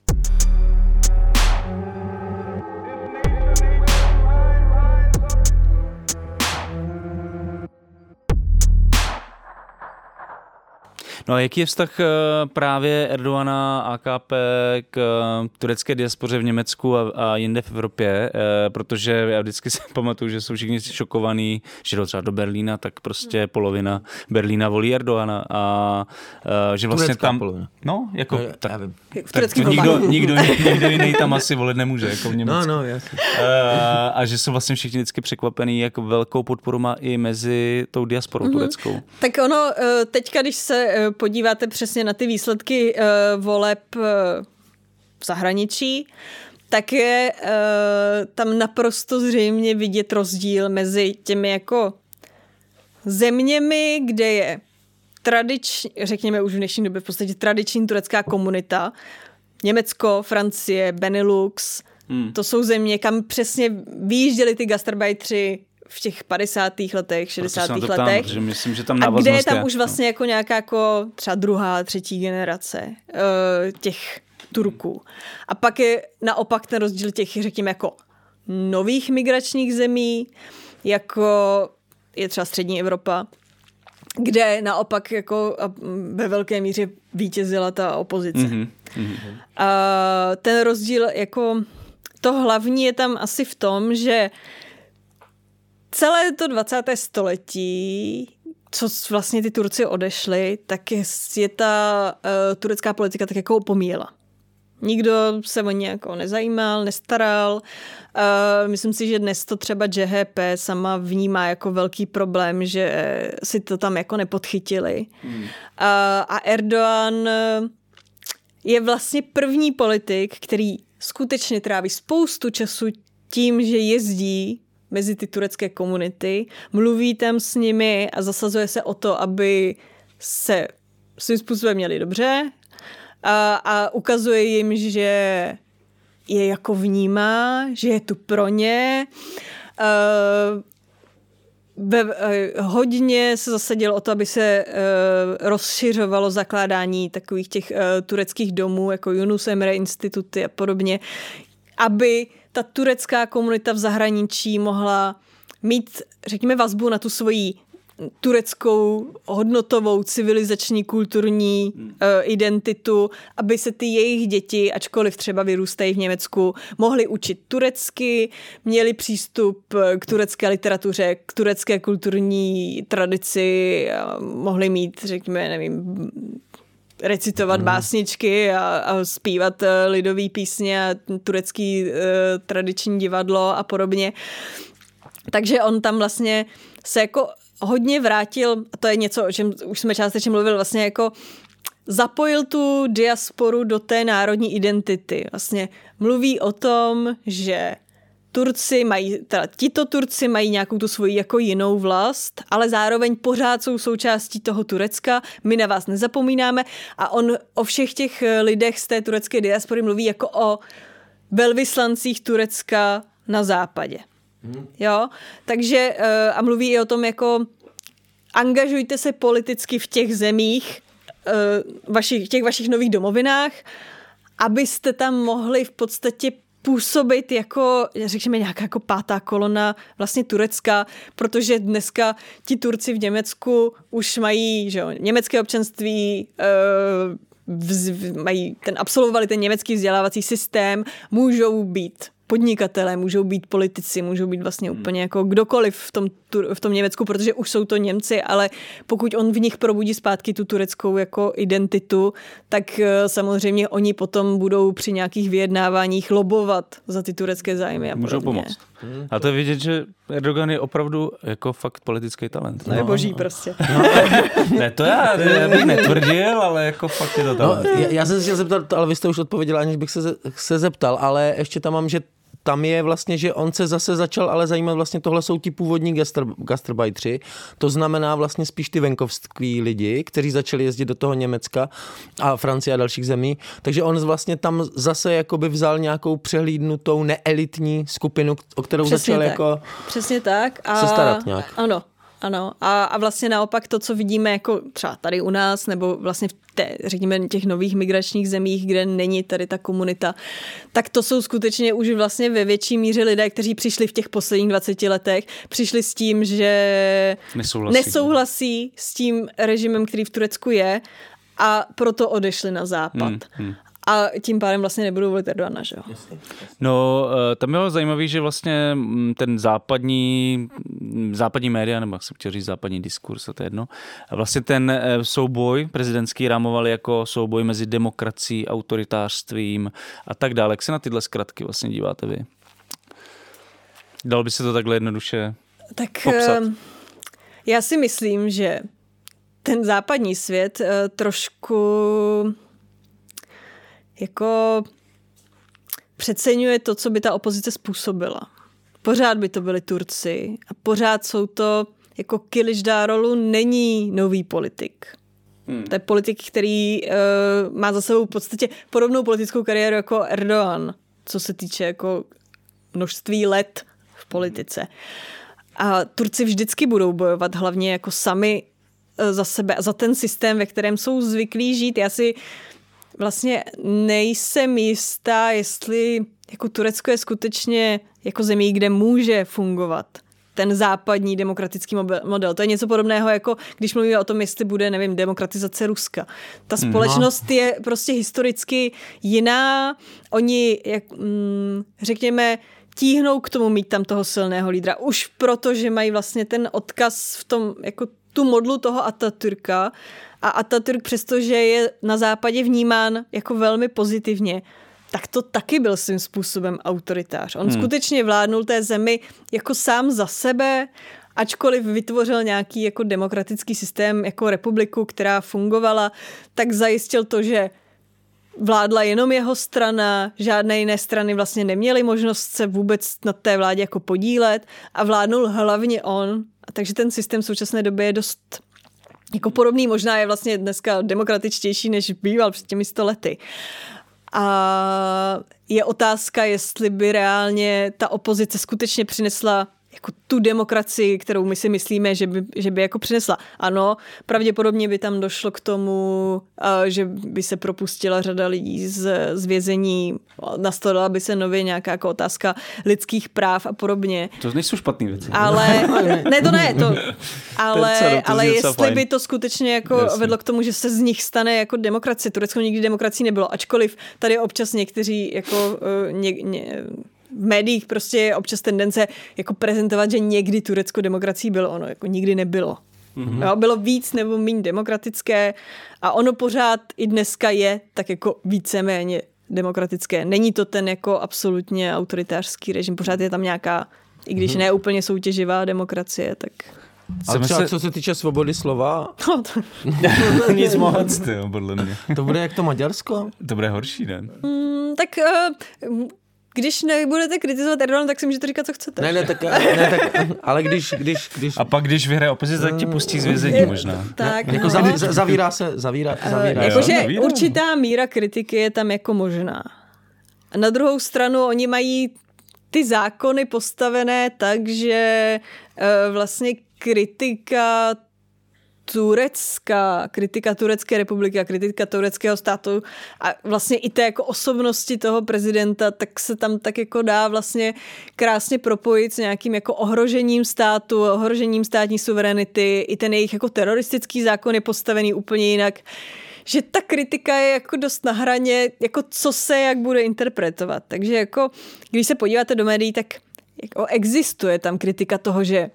C: No a jaký je vztah eh, právě Erdoana, AKP k eh, turecké diaspoře v Německu a, a jinde v Evropě? Eh, protože já vždycky si [LAUGHS] pamatuju, že jsou všichni šokovaní, že jdou třeba do Berlína, tak prostě polovina Berlína volí Erdoana a že vlastně
D: Turecká
C: tam...
D: polovina.
C: No, jako...
D: No, já
C: tak,
D: vím.
E: V
C: tak to nikdo, nikdo, [LAUGHS] nikdo jiný tam asi volit nemůže, jako v Německu.
D: No, no, jasně.
C: a, a že jsou vlastně všichni vždycky překvapený, jak velkou podporu má i mezi tou diasporou mm-hmm. tureckou.
E: Tak ono, teďka, když se podíváte přesně na ty výsledky eh, voleb eh, v zahraničí, tak je eh, tam naprosto zřejmě vidět rozdíl mezi těmi jako zeměmi, kde je tradiční, řekněme už v dnešní době v podstatě tradiční turecká komunita, Německo, Francie, Benelux, hmm. to jsou země, kam přesně vyjížděli ty gastarbajtři v těch 50. letech, 60.
C: Proto se ptám,
E: letech.
C: protože myslím, že tam
E: A kde je tam
C: je.
E: už vlastně jako nějaká jako třeba druhá, třetí generace uh, těch Turků. A pak je naopak ten rozdíl těch, řekněme, jako nových migračních zemí, jako je třeba střední Evropa, kde naopak jako ve velké míře vítězila ta opozice.
C: Mhm,
E: Mm-hmm. A ten rozdíl jako to hlavní je tam asi v tom, že celé to 20. století, co vlastně ty Turci odešli, tak je, je ta uh, turecká politika tak jako opomíjela. Nikdo se o ně jako nezajímal, nestaral. Uh, myslím si, že dnes to třeba JHP sama vnímá jako velký problém, že si to tam jako nepodchytili. Hmm. Uh, a Erdoğan eh, je vlastně první politik, který skutečně tráví spoustu času tím, že jezdí mezi ty turecké komunity, mluví tam s nimi a zasazuje se o to, aby se svým způsobem měli dobře a, a ukazuje jim, že je jako vnímá, že je tu pro ně. Uh, ve, uh, hodně se zasadil o to, aby se uh, rozšiřovalo zakládání takových těch uh, tureckých domů, jako Yunus Emre instituty a podobně, aby ta turecká komunita v zahraničí mohla mít, řekněme, vazbu na tu svoji tureckou hodnotovou, civilizační, kulturní uh, identitu, aby se ty jejich děti, ačkoliv třeba vyrůstají v Německu, mohly učit turecky, měli přístup k turecké literatuře, k turecké kulturní tradici, mohli mít, řekněme, nevím, recitovat hmm. básničky a, a zpívat uh, lidový písně a turecký uh, tradiční divadlo a podobně. Takže on tam vlastně se jako hodně vrátil, a to je něco, o čem už jsme částečně mluvili, vlastně jako zapojil tu diasporu do té národní identity. Vlastně mluví o tom, že Turci mají, teda tito Turci mají nějakou tu svoji jako jinou vlast, ale zároveň pořád jsou součástí toho Turecka, my na vás nezapomínáme a on o všech těch lidech z té turecké diaspory mluví jako o velvyslancích Turecka na západě. Hmm. Jo, takže uh, a mluví i o tom jako angažujte se politicky v těch zemích, uh, vašich, těch vašich nových domovinách, abyste tam mohli v podstatě působit jako, řekněme, nějaká jako pátá kolona vlastně Turecka, protože dneska ti Turci v Německu už mají že jo, německé občanství, uh, vz, mají ten, absolvovali ten německý vzdělávací systém, můžou být podnikatelé, můžou být politici, můžou být vlastně hmm. úplně jako kdokoliv v tom, v tom Německu, protože už jsou to Němci, ale pokud on v nich probudí zpátky tu tureckou jako identitu, tak eh, samozřejmě oni potom budou při nějakých vyjednáváních lobovat za ty turecké zájmy a
C: Můžou
E: podobně.
C: pomoct. A to je vidět, že Erdogan je opravdu jako fakt politický talent.
E: Je boží prostě. [LAUGHS]
C: No, ne, to já, já bych netvrdil, ale jako fakt je to
D: No,
C: talent.
D: já, já jsem se chtěl zeptat, ale vy jste už odpověděl, aniž bych se, se zeptal, ale ještě tam mám, že tam je vlastně, že on se zase začal ale zajímat, vlastně tohle jsou ti původní gastr, gastrbajtři, to znamená vlastně spíš ty venkovský lidi, kteří začali jezdit do toho Německa a Francie a dalších zemí, takže on vlastně tam zase jakoby vzal nějakou přehlídnutou neelitní skupinu, o kterou
E: Přesně
D: začal
E: tak.
D: jako
E: Přesně tak. A,
D: se starat nějak.
E: Ano. Ano, a, a vlastně naopak to, co vidíme jako třeba tady u nás, nebo vlastně v té, řekněme, těch nových migračních zemích, kde není tady ta komunita, tak to jsou skutečně už vlastně ve větší míře lidé, kteří přišli v těch posledních 20 letech, přišli s tím, že
C: Nesouhlasí.
E: nesouhlasí s tím režimem, který v Turecku je a proto odešli na západ.
C: Hmm, hmm.
E: A tím pádem vlastně nebudou volit Erdogana, že jo?
C: No, eh, tam bylo zajímavé, že vlastně mm, ten západní, mm, západní média, nebo jak jsem chtěl říct západní diskurs, a to je jedno, a vlastně ten eh, souboj prezidentský rámovali jako souboj mezi demokracií, autoritářstvím a tak dále. Jak se na tyhle zkratky vlastně díváte vy? Dal by se to takhle jednoduše
E: Tak
C: popsat?
E: eh, já si myslím, že ten západní svět trošku jako přeceňuje to, co by ta opozice způsobila. Pořád by to byli Turci a pořád jsou to, jako Kiličdárolu není nový politik. Hmm. To je politik, který uh, má za sebou v podstatě podobnou politickou kariéru jako Erdogan, co se týče jako množství let v politice. A Turci vždycky budou bojovat hlavně jako sami eh, za sebe a za ten systém, ve kterém jsou zvyklí žít. Já si vlastně nejsem jistá, jestli jako Turecko je skutečně jako zemí, kde může fungovat ten západní demokratický model. To je něco podobného, jako když mluvíme o tom, jestli bude, nevím, demokratizace Ruska. Ta společnost je prostě historicky jiná. Oni, jak, mm, řekněme, tíhnou k tomu mít tam toho silného lídra. Už proto, že mají vlastně ten odkaz v tom, jako tu modlu toho Atatürka a Atatürk, přestože je na západě vnímán jako velmi pozitivně, tak to taky byl svým způsobem autoritář. On hmm. skutečně vládnul té zemi jako sám za sebe, ačkoliv vytvořil nějaký jako demokratický systém, jako republiku, která fungovala, tak zajistil to, že vládla jenom jeho strana, žádné jiné strany vlastně neměly možnost se vůbec na té vládě jako podílet a vládnul hlavně on. A takže ten systém v současné době je dost jako podobný, možná je vlastně dneska demokratičtější, než býval před těmi sto lety. A je otázka, jestli by reálně ta opozice skutečně přinesla jako tu demokracii, kterou my si myslíme, že by, že by jako přinesla. Ano, pravděpodobně by tam došlo k tomu, a, že by se propustila řada lidí z, z vězení, nastala by se nově nějaká jako otázka lidských práv a podobně.
C: To nejsou špatný věci.
E: Ale, ne, to ne, to, [LAUGHS] ale,
C: to
E: ale jestli
C: fajn.
E: by to skutečně jako
C: Jasně.
E: vedlo k tomu, že se z nich stane jako demokracie. Turecko nikdy demokracií nebylo, ačkoliv tady občas někteří jako uh, ně, ně, v médiích prostě je občas tendence jako prezentovat, že někdy Turecko demokracií bylo, ono jako nikdy nebylo. Mm-hmm. Jo, bylo víc nebo méně demokratické a ono pořád i dneska je tak jako víceméně demokratické. Není to ten jako absolutně autoritářský režim, pořád je tam nějaká, i když ne úplně soutěživá demokracie, tak
C: Chceme
D: třeba
C: se-
D: co se týče svobody slova,
E: no, [LAUGHS] to, [LAUGHS]
C: Nic moc, ty, jo, podle mě.
D: to bude jak to Maďarsko?
C: To bude horší, ne?
E: mm, tak uh, když nebudete kritizovat Erdogan, tak si můžete říkat, co chcete.
D: Ne, ne, tak, ne, tak ale když, když, když
C: A pak, když vyhraje opozice, tak tě pustí z vězení možná.
E: tak,
D: jako
E: no.
D: zaví, za- zavírá se, zavírá, zavírá se.
E: Jakože určitá míra kritiky je tam jako možná. A na druhou stranu oni mají ty zákony postavené tak, že eh, vlastně kritika Turecka, kritika Turecké republiky a kritika tureckého státu a vlastně i té jako osobnosti toho prezidenta, tak se tam tak jako dá vlastně krásně propojit s nějakým jako ohrožením státu, ohrožením státní suverenity, i ten jejich jako teroristický zákon je postavený úplně jinak že ta kritika je jako dost na hraně, jako co se jak bude interpretovat. Takže jako, když se podíváte do médií, tak jako existuje tam kritika toho, že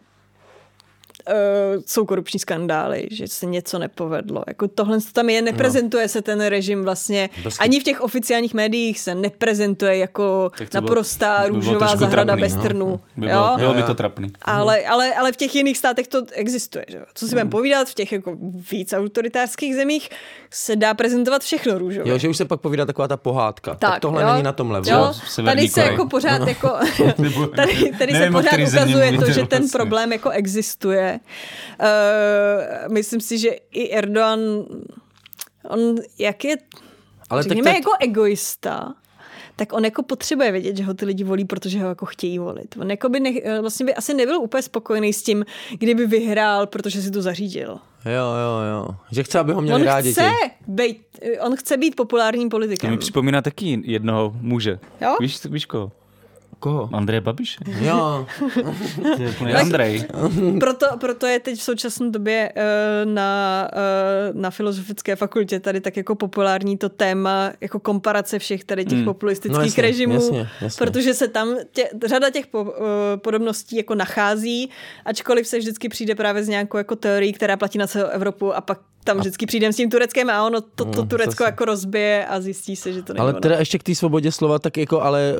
E: uh, jsou korupční skandály, že se něco nepovedlo. Jako tohle to tam je, neprezentuje se ten režim vlastně, ani v těch oficiálních médiích se neprezentuje jako
C: bylo-
E: naprostá
C: by bylo
E: růžová
C: trošku
E: zahrada
C: trapný,
E: bez
C: no.
E: trnů.
C: By
E: jo?
C: bylo, bylo by to trapný.
E: Ale, ale, ale v těch jiných státech to existuje. Že? Co si budeme povídat, v těch jako víc autoritářských zemích se dá prezentovat všechno růžově.
D: Jo, že už se pak povídá taková ta pohádka. Tak, tak tohle
E: jo.
D: není na tom levelu.
E: Jo, tady se jako pořád jako, [LAUGHS] [LAUGHS] tady, tady se pořád ukazuje to, že ten
C: vlastně.
E: problém jako existuje. Uh, myslím si, že i Erdogan, on jak je,
D: Ale
E: řekněme,
D: tak to-
E: jako egoista, tak on jako potřebuje vědět, že ho ty lidi volí, protože ho jako chtějí volit. On jako by ne, vlastně by asi nebyl úplně spokojený s tím, kdyby vyhrál, protože si to zařídil.
D: Jo, jo, jo. Že chce, aby ho měli
E: on
D: rádi
E: chce být, on chce být populárním
C: To
E: politikem.
C: mi připomíná taky jednoho muže.
E: Jo?
C: Víš, víš koho?
D: Koho?
C: Andreje Babiše.
D: Jo, [LAUGHS]
C: To je úplný Andrej.
E: Proto, proto je teď v současné době eh, na, eh, na filozofické fakultě tady tak jako populární to téma jako komparace všech tady těch
C: Hmm.
E: populistických
D: No jasně,
E: režimů,
D: jasně, jasně.
E: protože se tam tě, řada těch po, eh, podobností jako nachází, ačkoliv se vždycky přijde právě s nějakou jako teorií, která platí na celou Evropu a pak tam vždycky přijdem s tím Tureckem a ono to, to
D: No,
E: Turecko
D: zase.
E: jako rozbije a zjistí se, že to není
D: ale
E: ono.
D: teda ještě k té svobodě slova, tak jako ale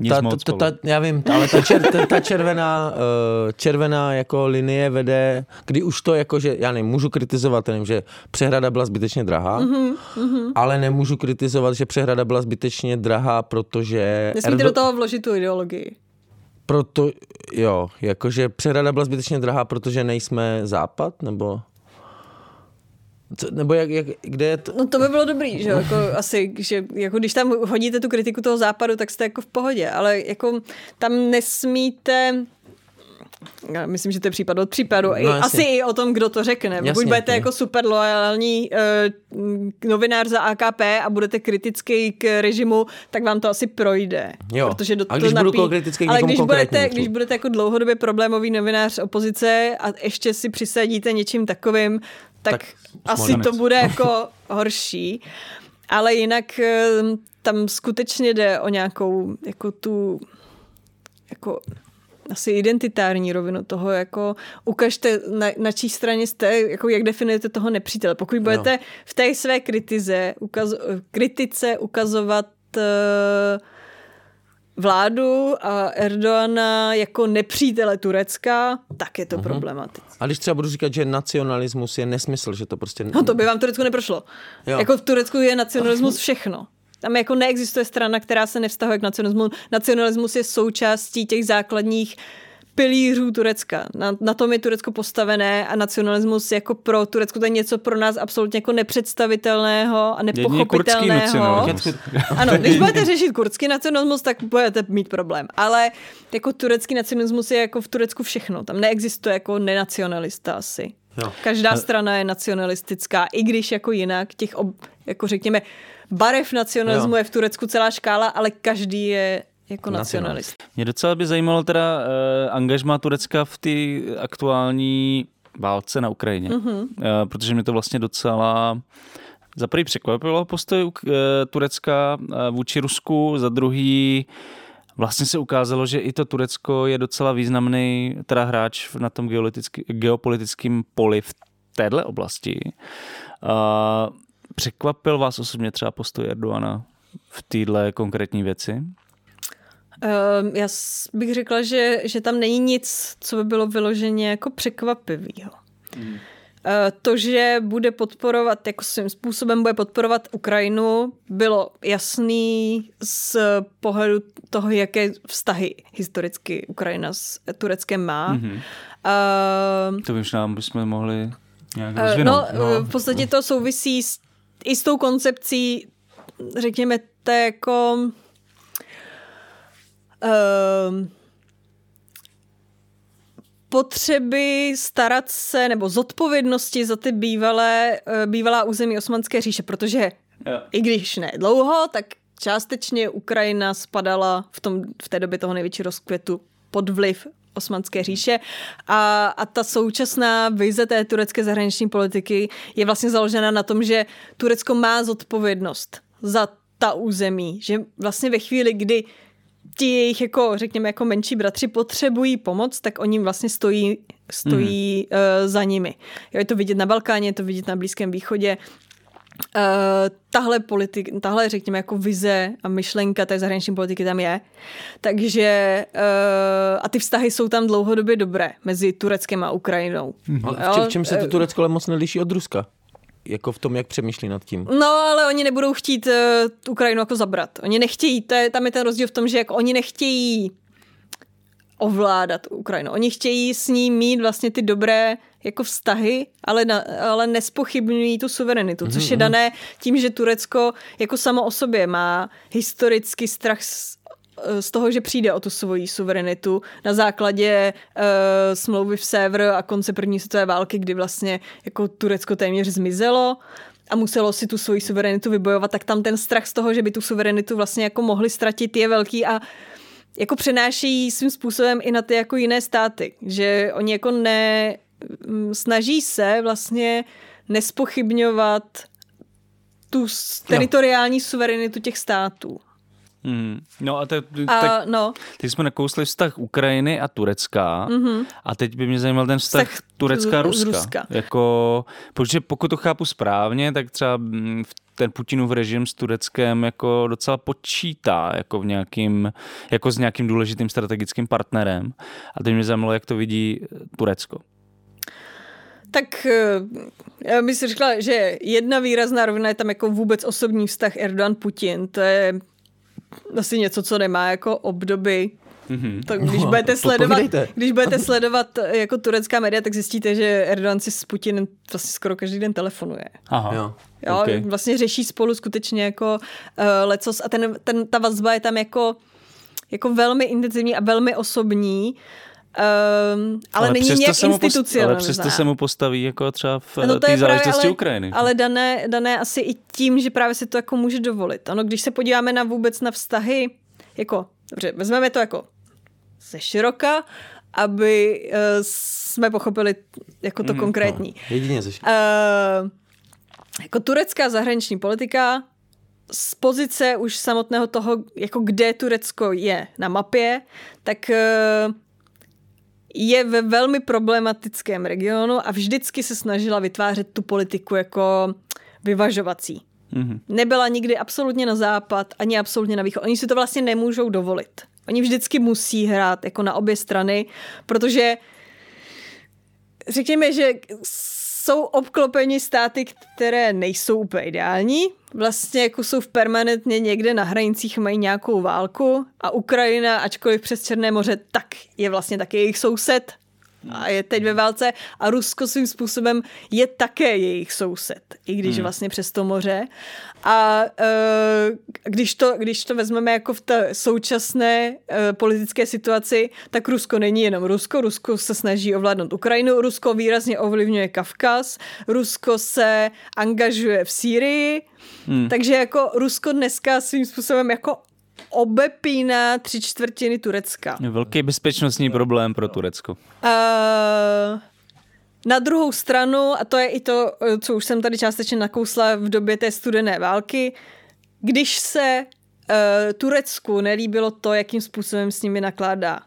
D: uh, ta, ta, ta, ta, já vím, ale ta, čer, ta, ta červená, uh, červená jako linie vede, kdy už to jako, že já nevím, můžu kritizovat, nevím, že přehrada byla zbytečně drahá,
E: Mhm,
D: mm-hmm, ale nemůžu kritizovat, že přehrada byla zbytečně drahá, protože...
E: Nesmíte
D: Erdo-
E: do toho vložit tu ideologii.
D: Proto, jo, jakože přehrada byla zbytečně drahá, protože nejsme západ, nebo... Co, nebo jak, jak, kde je to?
E: No to by bylo dobrý, že jo, jako asi, že jako když tam hodíte tu kritiku toho západu, tak jste jako v pohodě, ale jako tam nesmíte já myslím, že to je případ od případu. No,
D: No,
E: asi i o tom, kdo to řekne.
D: Jasně,
E: budete
D: jo.
E: jako super loajální uh, novinář za AKP a budete kritický k režimu, tak vám to asi projde.
D: Jo.
E: Protože do,
D: A když
E: to
D: budu
E: napí...
D: kritický k
E: Ale když budete, když budete jako dlouhodobě problémový novinář opozice a ještě si přisadíte něčím takovým, tak,
D: Tak
E: asi to bude jako [LAUGHS] horší. Ale jinak eh, tam skutečně jde o nějakou jako tu jako asi identitární rovinu toho, jako ukažte, na, na čí straně jste, jako jak definujete toho nepřítele. Pokud budete v té své kritize, ukaz, kritice ukazovat uh, vládu a Erdoana jako nepřítele Turecka, tak je to problematické.
D: A když třeba budu říkat, že nacionalismus je nesmysl, že to prostě...
E: No to by vám v Turecku neprošlo.
D: Jo.
E: Jako v Turecku je nacionalismus všechno. Tam jako neexistuje strana, která se nevztahuje k nacionalismu. Nacionalismus je součástí těch základních pilířů Turecka. Na, na tom je Turecko postavené a nacionalismus jako pro Turecko to je něco pro nás absolutně jako nepředstavitelného a nepochopitelného. [LAUGHS] Ano, když budete řešit kurdský nacionalismus, tak budete mít problém. Ale jako turecký nacionalismus je jako v Turecku všechno. Tam neexistuje jako nenacionalista asi.
D: Jo.
E: Každá strana je nacionalistická, i když jako jinak těch, ob, jako řekněme, barev nacionalismu
D: Jo.
E: je v Turecku celá škála, ale každý je jako
D: Nacionalist.
E: nacionalist.
C: Mě docela by zajímalo teda uh, angažma Turecka v té aktuální válce na Ukrajině. Mm-hmm. Uh, protože mě to vlastně docela za prvý překvapilo postoj uh, Turecka uh, vůči Rusku, za druhý vlastně se ukázalo, že i to Turecko je docela významný teda hráč na tom geopolitickém poli v téhle oblasti. Uh, překvapil vás osobně třeba postoj Erdoana v téhle konkrétní věci?
E: Um, já bych řekla, že, že tam není nic, co by bylo vyloženě jako překvapivého. Mm. To, že bude podporovat, jako svým způsobem bude podporovat Ukrajinu, bylo jasný z pohledu toho, jaké vztahy historicky Ukrajina s Tureckem má. Mm-hmm. Uh,
C: To už nám bychom mohli nějak
E: Eh,
C: rozvinout.
E: No, no, v podstatě to souvisí s, i s tou koncepcí, řekněme, té jako um, potřeby starat se nebo zodpovědnosti za ty bývalé, eh, bývalá území Osmanské říše, protože
C: Jo.
E: i když ne dlouho, tak částečně Ukrajina spadala v, tom, v té době toho největší rozkvětu pod vliv Osmanské říše a, a ta současná vize té turecké zahraniční politiky je vlastně založena na tom, že Turecko má zodpovědnost za ta území, že vlastně ve chvíli, kdy ti jejich, jako, řekněme, jako menší bratři potřebují pomoc, tak oni vlastně stojí, stojí mm. uh, za nimi. Jo, je to vidět na Balkáně, je to vidět na Blízkém východě. Uh, tahle, politik, tahle, řekněme, jako vize a myšlenka té zahraniční politiky tam je. Takže uh, a ty vztahy jsou tam dlouhodobě dobré mezi Tureckem a Ukrajinou.
D: Ale v,
E: Jo,
D: čem, v čem se to Turecko ale moc neliší od Ruska? Jako v tom, jak přemýšlí nad tím.
E: No, ale oni nebudou chtít uh, Ukrajinu jako zabrat. Oni nechtějí, to je, tam je ten rozdíl v tom, že jako oni nechtějí ovládat Ukrajinu. Oni chtějí s ní mít vlastně ty dobré jako vztahy, ale, na, ale nespochybňují tu suverenitu, což je dané tím, že Turecko jako samo o sobě má historický strach z, z toho, že přijde o tu svoji suverenitu na základě uh, smlouvy v Sévr a konce první světové války, kdy vlastně jako Turecko téměř zmizelo a muselo si tu svoji suverenitu vybojovat, tak tam ten strach z toho, že by tu suverenitu vlastně jako mohli ztratit, je velký a jako přenášejí svým způsobem i na ty jako jiné státy, že oni jako ne, mm, snaží se vlastně nespochybňovat tu teritoriální suverenitu těch států.
C: Hmm. No a, te,
E: A,
C: tak,
E: no,
C: teď jsme nakousli vztah Ukrajiny a Turecka
E: Mhm.
C: a teď by mě zajímal ten vztah,
E: Vztah
C: Turecka a Ruska.
E: Ruska.
C: Jako, protože pokud to chápu správně, tak třeba mm, v- ten Putinův režim s Tureckem jako docela počítá jako, v nějakým, jako s nějakým důležitým strategickým partnerem. A teď mě zajímalo, jak to vidí eh, Turecko.
E: tak eh, já bych si řekla, že jedna výrazná rovina je tam jako vůbec osobní vztah Erdogan-Putin. To je asi něco, co nemá jako obdoby
C: Mhm.
E: Tak když
D: No,
E: budete
D: to
E: sledovat, když budete sledovat jako turecká média, tak zjistíte, že Erdogan si s Putinem vlastně skoro každý den telefonuje.
C: Aha.
D: Jo.
E: Jo,
C: Okay.
E: vlastně řeší spolu skutečně jako uh, lecos a ten, ten, ta vazba je tam jako, jako velmi intenzivní a velmi osobní, um, ale, není
C: přesto
E: nějak
C: se mu post-
E: institucionální.
C: Ale přesto se mu postaví jako třeba v
E: No
C: no,
E: to
C: té záležitosti
E: ale,
C: Ukrajiny.
E: Ale dané, dané asi i tím, že právě si to jako může dovolit. Ano, když se podíváme na vůbec na vztahy, jako, dobře, vezmeme to jako ze široka, aby uh, jsme pochopili jako to mm, konkrétní.
D: Jedině ze
E: Uh, jako turecká zahraniční politika z pozice už samotného toho, jako kde Turecko je na mapě, tak uh, je ve velmi problematickém regionu a vždycky se snažila vytvářet tu politiku jako vyvažovací.
C: Mhm.
E: Nebyla nikdy absolutně na západ, ani absolutně na východ. Oni si to vlastně nemůžou dovolit. Oni vždycky musí hrát jako na obě strany, protože řekněme, že jsou obklopeni státy, které nejsou úplně ideální. Vlastně jako jsou v permanentně někde na hranicích, mají nějakou válku a Ukrajina, ačkoliv přes Černé moře, tak je vlastně taky jejich soused a je teď ve válce a Rusko svým způsobem je také jejich soused, i když vlastně přes to moře. A uh, když, to, když to vezmeme jako v té současné uh, politické situaci, tak Rusko není jenom Rusko. Rusko se snaží ovládnout Ukrajinu, Rusko výrazně ovlivňuje Kavkaz, Rusko se angažuje v Sýrii, hmm. takže jako Rusko dneska svým způsobem jako obepíná tři čtvrtiny Turecka.
C: Velký bezpečnostní problém pro Turecko.
E: Uh, na druhou stranu, a to je i to, co už jsem tady částečně nakousla v době té studené války, když se uh, Turecku nelíbilo to, jakým způsobem s nimi nakládá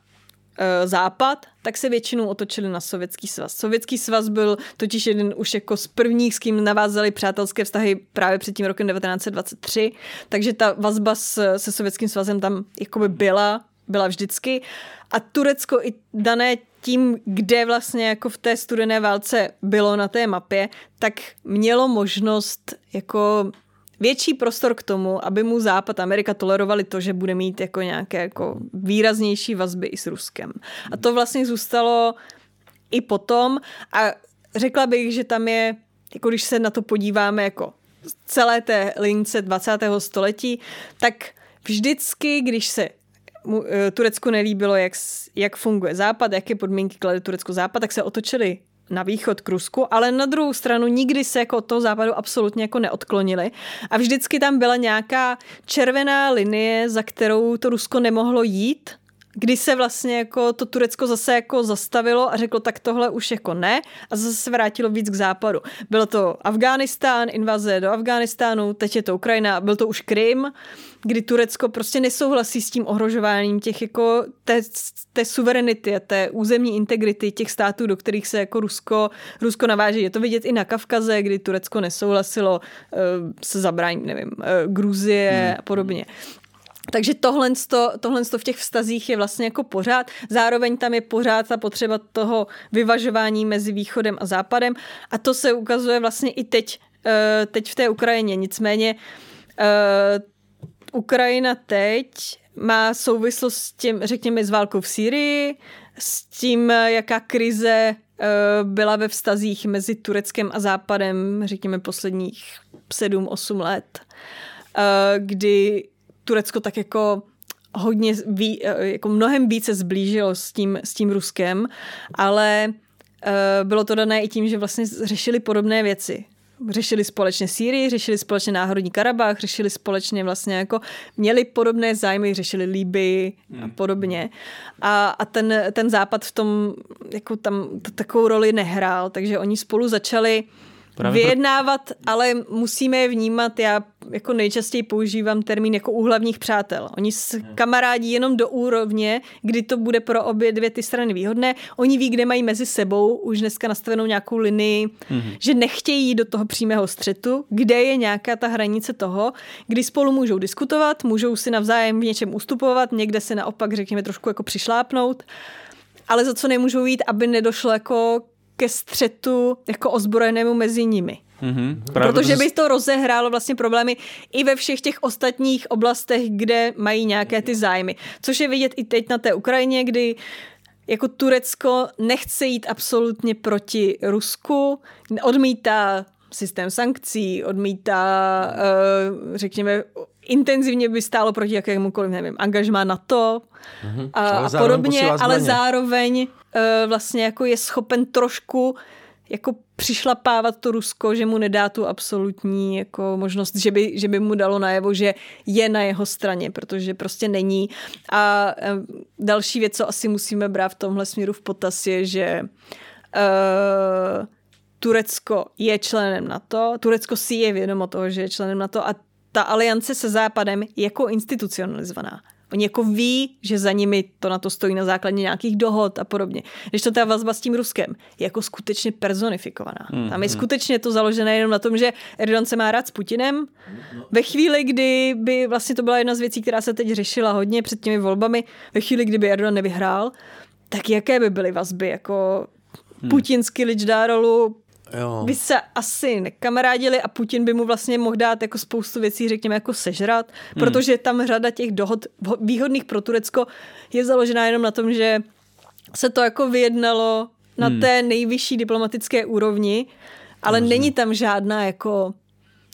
E: Západ, tak se většinou otočili na Sovětský svaz. Sovětský svaz byl totiž jeden už jako z prvních, s kým navázali přátelské vztahy právě před tím rokem 1923, takže ta vazba s, se Sovětským svazem tam jakoby byla, byla vždycky. A Turecko i dané tím, kde vlastně jako v té studené válce bylo na té mapě, tak mělo možnost jako větší prostor k tomu, aby mu Západ Amerika tolerovali to, že bude mít jako nějaké jako výraznější vazby i s Ruskem. A to vlastně zůstalo i potom a řekla bych, že tam je, jako když se na to podíváme jako celé té lince 20. století, tak vždycky, když se eh, Turecku nelíbilo, jak, jak funguje Západ, jaké podmínky klade Turecko Západ, tak se otočili na východ k Rusku, ale na druhou stranu nikdy se jako od toho západu absolutně jako neodklonili. A vždycky tam byla nějaká červená linie, za kterou to Rusko nemohlo jít, kdy se vlastně jako to Turecko zase jako zastavilo a řeklo, tak tohle už jako ne a zase se vrátilo víc k západu. Bylo to Afghánistán, invaze do Afghánistánu, teď je to Ukrajina, byl to už Krym, kdy Turecko prostě nesouhlasí s tím ohrožováním těch jako té, té suverenity a té územní integrity těch států, do kterých se jako Rusko, Rusko naváží. Je to vidět i na Kavkaze, kdy Turecko nesouhlasilo uh, se zabráním, nevím, uh, Gruzie hmm. a podobně. Takže tohle, tohle v těch vztazích je vlastně jako pořád. Zároveň tam je pořád ta potřeba toho vyvažování mezi východem a západem a to se ukazuje vlastně i teď, eh, teď v té Ukrajině. Nicméně eh, Ukrajina teď má souvislost s tím, řekněme, s válkou v Sýrii, s tím, jaká krize eh, byla ve vztazích mezi Tureckem a Západem, řekněme, posledních 7-8 let, kdy Turecko tak jako hodně, ví, eh, jako mnohem více zblížilo s tím, s tím Ruskem, ale bylo to dané i tím, že vlastně řešili podobné věci řešili společně Sýrii, řešili společně náhodní Karabach, řešili společně vlastně jako, měli podobné zájmy, řešili Líbii a hmm. podobně. A, a ten, ten západ v tom jako tam takovou roli nehrál, takže oni spolu začali Právě vyjednávat, pro... ale musíme je vnímat, já jako nejčastěji používám termín jako u hlavních přátel. Oni s hmm. kamarádí jenom do úrovně, kdy to bude pro obě dvě ty strany výhodné. Oni ví, kde mají mezi sebou už dneska nastavenou nějakou linii, mm-hmm. že nechtějí jít do toho přímého střetu, kde je nějaká ta hranice toho, kdy spolu můžou diskutovat, můžou si navzájem v něčem ustupovat, někde se naopak, řekněme, trošku jako přišlápnout ale za co nemůžou jít, aby nedošlo jako ke střetu jako ozbrojenému mezi nimi. Mm-hmm, Protože by to rozehrálo vlastně problémy i ve všech těch ostatních oblastech, kde mají nějaké ty zájmy. Což je vidět i teď na té Ukrajině, kdy jako Turecko nechce jít absolutně proti Rusku, odmítá systém sankcí, odmítá, uh, řekněme, intenzivně by stálo proti jakémukoliv, nevím, angažmá to mm-hmm. a, a podobně, ale zároveň vlastně jako je schopen trošku jako přišlapávat to Rusko, že mu nedá tu absolutní jako možnost, že by, že by mu dalo najevo, že je na jeho straně, protože prostě není. A uh, další věc, co asi musíme brát v tomhle směru v potaz, je, že uh, Turecko je členem NATO, Turecko si je vědomo toho, že je členem NATO a ta aliance se Západem je jako institucionalizovaná. Oni jako ví, že za nimi to na to stojí na základě nějakých dohod a podobně. Když to ta vazba s tím Ruskem je jako skutečně personifikovaná. Mm, Tam je mm. skutečně to založené jenom na tom, že Erdogan se má rád s Putinem. Ve chvíli, kdy by vlastně to byla jedna z věcí, která se teď řešila hodně před těmi volbami, ve chvíli, kdyby Erdogan nevyhrál, tak jaké by byly vazby jako hmm. putinský Ličdárolu Jo. by se asi nekamarádili a Putin by mu vlastně mohl dát jako spoustu věcí, řekněme, jako sežrat, hmm. protože tam řada těch dohod výhodných pro Turecko je založená jenom na tom, že se to jako vyjednalo na hmm. té nejvyšší diplomatické úrovni, ale Možná. není tam žádná jako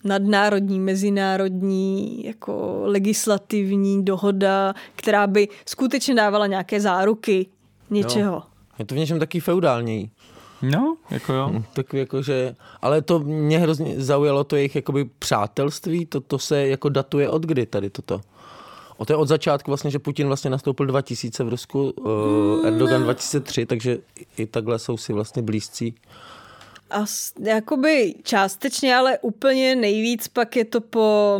E: nadnárodní, mezinárodní, jako legislativní dohoda, která by skutečně dávala nějaké záruky něčeho. Jo.
D: Je to v něčem taky feudální.
C: No, jako jo. Hm,
D: tak jako, že, ale to mě hrozně zaujalo to jejich jakoby přátelství, to, to se jako datuje od kdy tady toto? O to je od začátku vlastně, že Putin vlastně nastoupil 2000 v Rusku, uh, Erdogan 2003, takže i takhle jsou si vlastně blízcí.
E: A jakoby částečně, ale úplně nejvíc pak je to po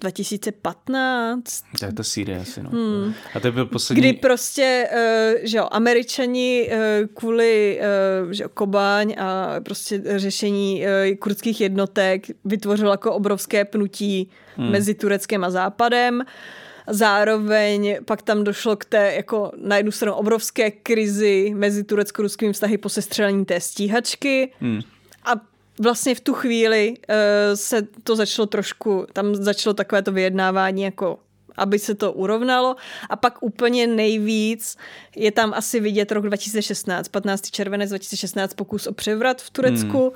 E: 2015.
C: To je to Sýrie asi, no. Hmm. A to byl poslední...
E: Kdy prostě, uh, že jo, američani uh, kvůli uh, že jo, Kobaň a prostě řešení kurdských jednotek vytvořilo jako obrovské pnutí hmm. mezi Tureckem a Západem. Zároveň pak tam došlo k té jako na jednu stranu obrovské krizi mezi turecko-ruskými vztahy po sestřelení té stíhačky. Hmm. A vlastně v tu chvíli uh, se to začalo trošku, tam začalo takové to vyjednávání jako aby se to urovnalo. A pak úplně nejvíc je tam asi vidět rok 2016, 15. červenec 2016, pokus o převrat v Turecku, hmm.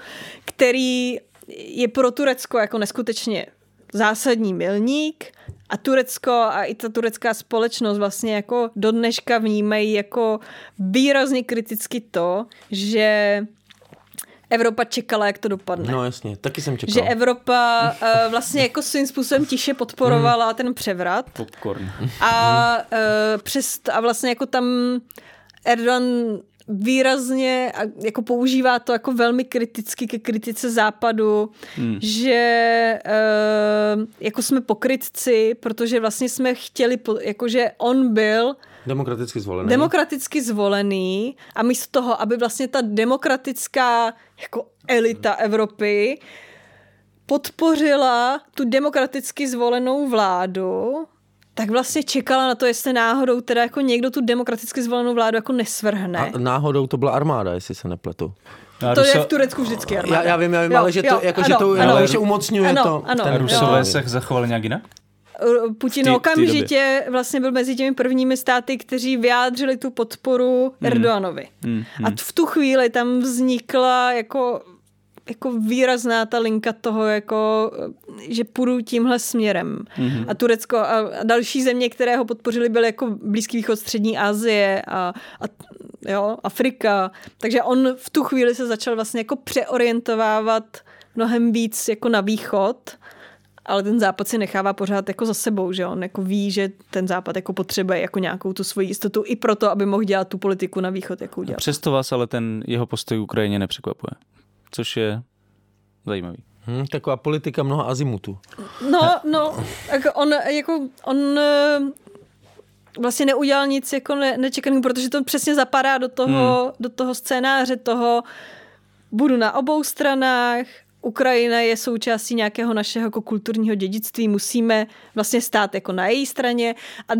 E: který je pro Turecko jako neskutečně zásadní milník a Turecko a i ta turecká společnost vlastně jako do dneška vnímají jako výrazně kriticky to, že Evropa čekala, jak to dopadne.
D: No jasně, taky jsem čekal.
E: Že Evropa uh, vlastně jako svým způsobem tiše podporovala mm. ten převrat.
C: Popcorn.
E: A, uh, přes, a vlastně jako tam Erdogan výrazně jako používá to jako velmi kriticky ke kritice západu, hmm. že uh, jako jsme pokrytci, protože vlastně jsme chtěli, jakože on byl
D: Demokraticky zvolený.
E: Demokraticky zvolený a místo toho, aby vlastně ta demokratická jako elita Evropy podpořila tu demokraticky zvolenou vládu, tak vlastně čekala na to, jestli náhodou teda jako někdo tu demokraticky zvolenou vládu jako nesvrhne.
D: A náhodou to byla armáda, jestli se nepletu.
E: Já to Ruso... je v Turecku vždycky armáda.
D: Já, já vím, já vím, jo, ale že to, jo, jako, ano, že to ano, že umocňuje
E: ano,
D: to.
E: Ano,
C: ten Rusové se zachovali nějak jinak?
E: Putin
C: té
E: okamžitě vlastně byl mezi těmi prvními státy, kteří vyjádřili tu podporu
C: Hmm.
E: Erdoganovi. A v tu chvíli tam vznikla jako jako výrazná ta linka toho, jako, že půjdu tímhle směrem. Mm-hmm. A Turecko a, a další země, které ho podpořili, byly jako Blízký východ, Střední Asie a, a jo, Afrika. Takže on v tu chvíli se začal vlastně jako přeorientovávat mnohem víc jako na východ, ale ten západ si nechává pořád jako za sebou, že on jako ví, že ten západ jako potřebuje jako nějakou tu svoji jistotu i proto, aby mohl dělat tu politiku na východ, jakou dělá.
C: Přesto vás ale ten jeho postoj k Ukrajině nepřekvapuje. Což je zajímavý.
D: Hmm, taková politika mnoha azimutů.
E: No, no, tak on jako, on eh, vlastně neudělal nic jako ne, nečekaného, protože to přesně zapadá do toho, hmm. do toho scénáře toho, budu na obou stranách, Ukrajina je součástí nějakého našeho jako kulturního dědictví, musíme vlastně stát jako na její straně a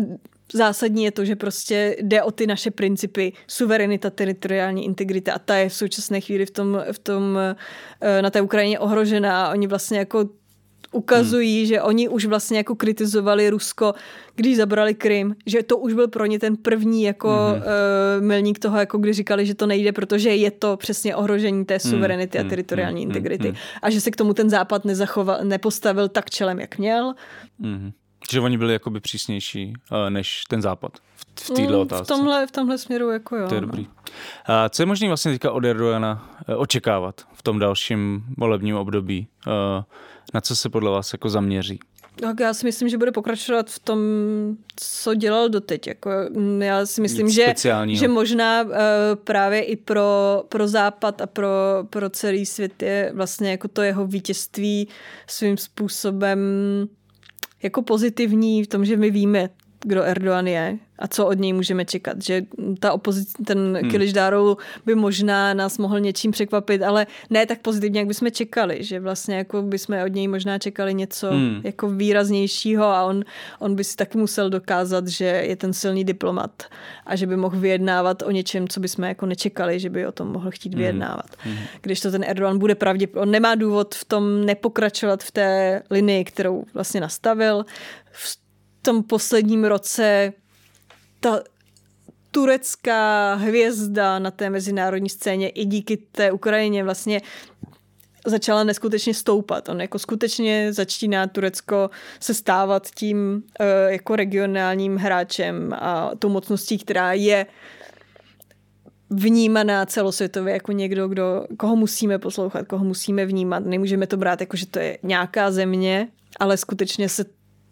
E: zásadní je to, že prostě jde o ty naše principy, suverenita, teritoriální integrita a ta je v současné chvíli v tom, v tom eh, na té Ukrajině ohrožená a oni vlastně jako ukazují, hmm. že oni už vlastně jako kritizovali Rusko, když zabrali Krym, že to už byl pro ně ten první jako hmm. uh, milník toho, jako když říkali, že to nejde, protože je to přesně ohrožení té suverenity hmm. a teritoriální hmm. integrity hmm. a že se k tomu ten západ nezachoval, nepostavil tak čelem, jak měl.
C: Hmm. Že oni byli jakoby přísnější uh, než ten západ v, v této mm, otázce.
E: V tomhle, v tomhle směru jako jo.
C: To je
E: no.
C: dobrý. A co je možné vlastně teďka od Erdogana uh, očekávat v tom dalším volebním období? Uh, na co se podle vás jako zaměří?
E: Tak já si myslím, že bude pokračovat v tom, co dělal doteď. Jako, já si myslím,
C: Nic
E: že,
C: speciálního.
E: že možná uh, právě i pro, pro Západ a pro, pro celý svět je vlastně jako to jeho vítězství svým způsobem jako pozitivní v tom, že my víme, kdo Erdogan je a co od něj můžeme čekat. Že ta opozice, ten hmm. Kilišdárou by možná nás mohl něčím překvapit, ale ne tak pozitivně, jak bychom čekali. Že vlastně jako bychom od něj možná čekali něco hmm. jako výraznějšího a on, on by si taky musel dokázat, že je ten silný diplomat a že by mohl vyjednávat o něčem, co bychom jako nečekali, že by o tom mohl chtít vyjednávat. Hmm. Když to ten Erdogan bude pravděpodobně, on nemá důvod v tom nepokračovat v té linii, kterou vlastně nastavil. V tom posledním roce ta turecká hvězda na té mezinárodní scéně i díky té Ukrajině vlastně začala neskutečně stoupat. On jako skutečně začíná Turecko se stávat tím uh, jako regionálním hráčem a tou mocností, která je vnímaná celosvětově jako někdo, kdo, koho musíme poslouchat, koho musíme vnímat. Nemůžeme to brát jako, že to je nějaká země, ale skutečně se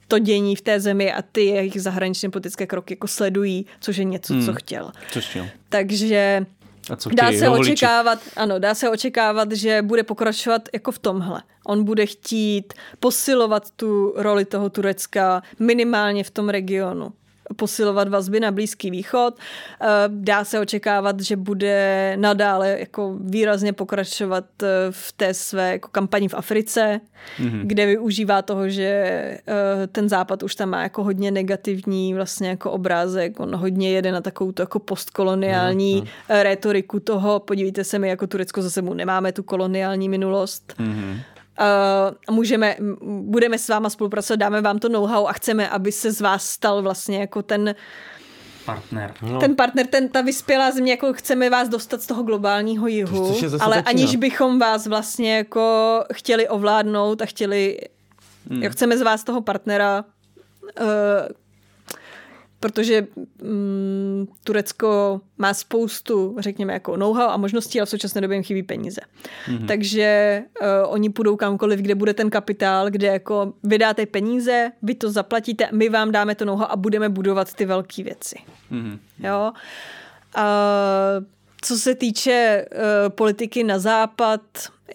E: to dění v té zemi a ty jejich zahraničně politické kroky jako sledují, což je něco, hmm. co chtěl.
C: Což chtěl.
E: Takže
C: A co
E: dá se
C: voliči?
E: očekávat, ano, dá se očekávat, že bude pokračovat jako v tomhle. On bude chtít posilovat tu roli toho Turecka minimálně v tom regionu posilovat vazby na Blízký východ. Eh, Dá se očekávat, že bude nadále jako výrazně pokračovat eh, v té své jako kampani v Africe, mm-hmm. kde využívá toho, že eh, ten západ už tam má jako hodně negativní vlastně jako obrázek. On hodně jede na takovou tu jako postkoloniální mm-hmm. retoriku toho, podívejte se, my jako Turecko za sebou nemáme tu koloniální minulost.
C: Mm-hmm.
E: Uh, můžeme, budeme s váma spolupracovat, dáme vám to know-how a chceme, aby se z vás stal vlastně jako ten,
C: Partner.
D: No.
E: ten partner, ten, ta vyspělá země, jako chceme vás dostat z toho globálního jihu,
D: je zase
E: ale
D: začíná.
E: aniž bychom vás vlastně jako chtěli ovládnout a chtěli, hmm. jako chceme z vás toho partnera, uh, protože mm, Turecko má spoustu, řekněme, jako know-how a možností, ale v současné době jim chybí peníze. Mm-hmm. Takže uh, oni půjdou kamkoliv, kde bude ten kapitál, kde jako vydáte peníze, vy to zaplatíte, my vám dáme to know-how a budeme budovat ty velké věci.
C: Mm-hmm.
E: Jo? A co se týče uh, politiky na západ,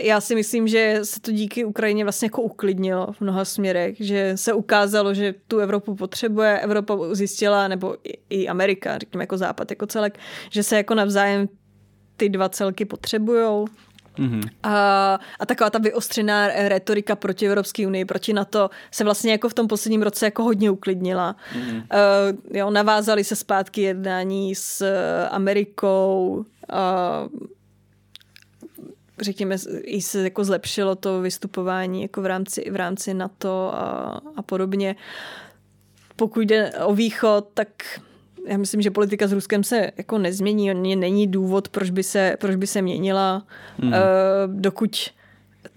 E: já si myslím, že se to díky Ukrajině vlastně jako uklidnilo v mnoha směrech, že se ukázalo, že tu Evropu potřebuje, Evropa zjistila, nebo i, i Amerika, řekněme jako západ jako celek, že se jako navzájem ty dva celky potřebujou.
C: Mm-hmm.
E: A, a taková ta vyostřená retorika proti Evropské unii, proti NATO se vlastně jako v tom posledním roce jako hodně uklidnila. Mm. Uh, jo, navázali se zpátky jednání s uh, Amerikou, uh, řekněme, i se jako zlepšilo to vystupování jako v rámci, v rámci NATO a, a podobně. Pokud jde o východ, tak já myslím, že politika s Ruskem se jako nezmění, není důvod, proč by se, proč by se měnila, mm. dokud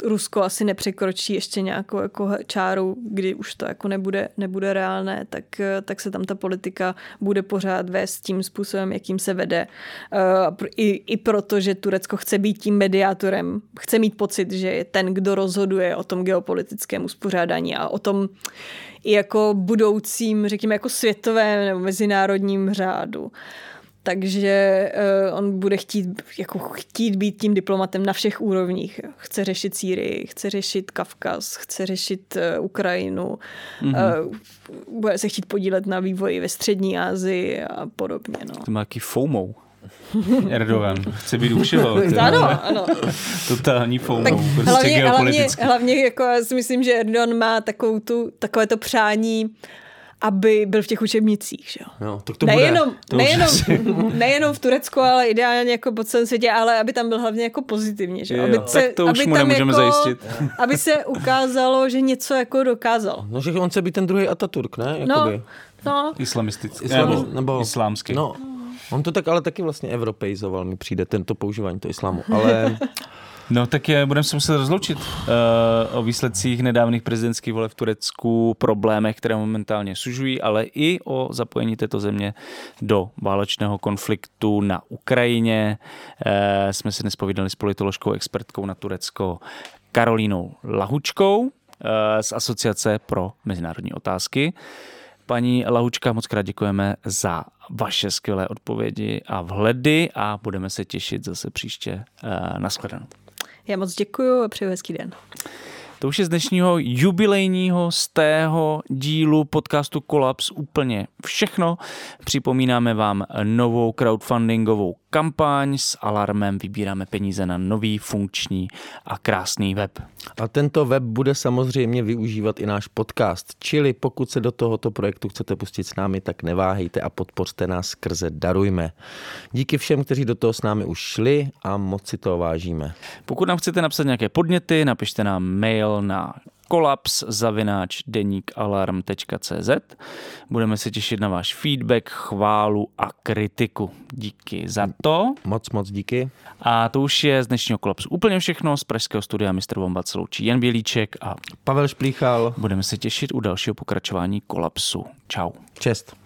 E: Rusko asi nepřekročí ještě nějakou jako čáru, kdy už to jako nebude, nebude reálné, tak, tak se tam ta politika bude pořád vést tím způsobem, jakým se vede. Uh, I, I proto, že Turecko chce být tím mediátorem, chce mít pocit, že je ten, kdo rozhoduje o tom geopolitickém uspořádání a o tom i jako budoucím, řekněme, jako světovém nebo mezinárodním řádu takže uh, on bude chtít, jako chtít být tím diplomatem na všech úrovních. Chce řešit Sýrii, chce řešit Kavkaz, chce řešit uh, Ukrajinu, mm-hmm. uh, bude se chtít podílet na vývoji ve střední Asii a podobně. No.
A: To má jaký FOMO. [LAUGHS] Erdogan. Chce být u všeho. [LAUGHS]
E: Ano, ano.
A: Totální FOMO.
E: Tak prostě hlavně, hlavně, hlavně jako já si myslím, že Erdogan má takovou tu, takové to přání aby byl v těch učebnicích. Že?
D: No, tak to
E: nejenom,
D: bude. To
E: nejenom, [LAUGHS] nejenom v Turecku, ale ideálně jako po celém světě, ale aby tam byl hlavně jako pozitivně. Že? Aby
A: jo, se, tak to už
E: aby
A: mu
E: tam
A: nemůžeme
E: jako,
A: zajistit. [LAUGHS]
E: Aby se ukázalo, že něco jako dokázal.
D: No, že on chce být ten druhý Ataturk, ne? Jakoby.
E: No, no.
A: Islamistický.
D: Islam,
A: nebo,
D: nebo
A: islámský.
D: No, on to tak ale taky vlastně evropeizoval, mi přijde tento používání to islámu. Ale [LAUGHS]
A: No tak je, budeme se muset rozloučit uh, o výsledcích nedávných prezidentských voleb v Turecku, problémech, které momentálně sužují, ale i o zapojení této země do válečného konfliktu na Ukrajině. Uh, jsme si dnes povídali s politoložkou expertkou na Turecko Karolínou Lahučkou uh, z Asociace pro mezinárodní otázky. Paní Lahučka, moc krát děkujeme za vaše skvělé odpovědi a vhledy a budeme se těšit zase příště na shledanou.
E: Já moc děkuji a přeju hezký den.
A: To už je z dnešního jubilejního z tého dílu podcastu Kolaps úplně všechno. Připomínáme vám novou crowdfundingovou kampaň s alarmem. Vybíráme peníze na nový funkční a krásný web.
D: A tento web bude samozřejmě využívat i náš podcast. Čili pokud se do tohoto projektu chcete pustit s námi, tak neváhejte a podpořte nás skrze Darujme. Díky všem, kteří do toho s námi už šli a moc si to vážíme.
A: Pokud nám chcete napsat nějaké podněty, napište nám mail na kolaps zavináč deníkalarm.cz. Budeme se těšit na váš feedback, chválu a kritiku. Díky za to.
D: Moc, moc díky.
A: A to už je z dnešního kolapsu úplně všechno. Z pražského studia Mr. Bomba se loučí Jan Bělíček a
D: Pavel Šplíchal.
A: budeme se těšit u dalšího pokračování kolapsu. Čau.
D: Čest.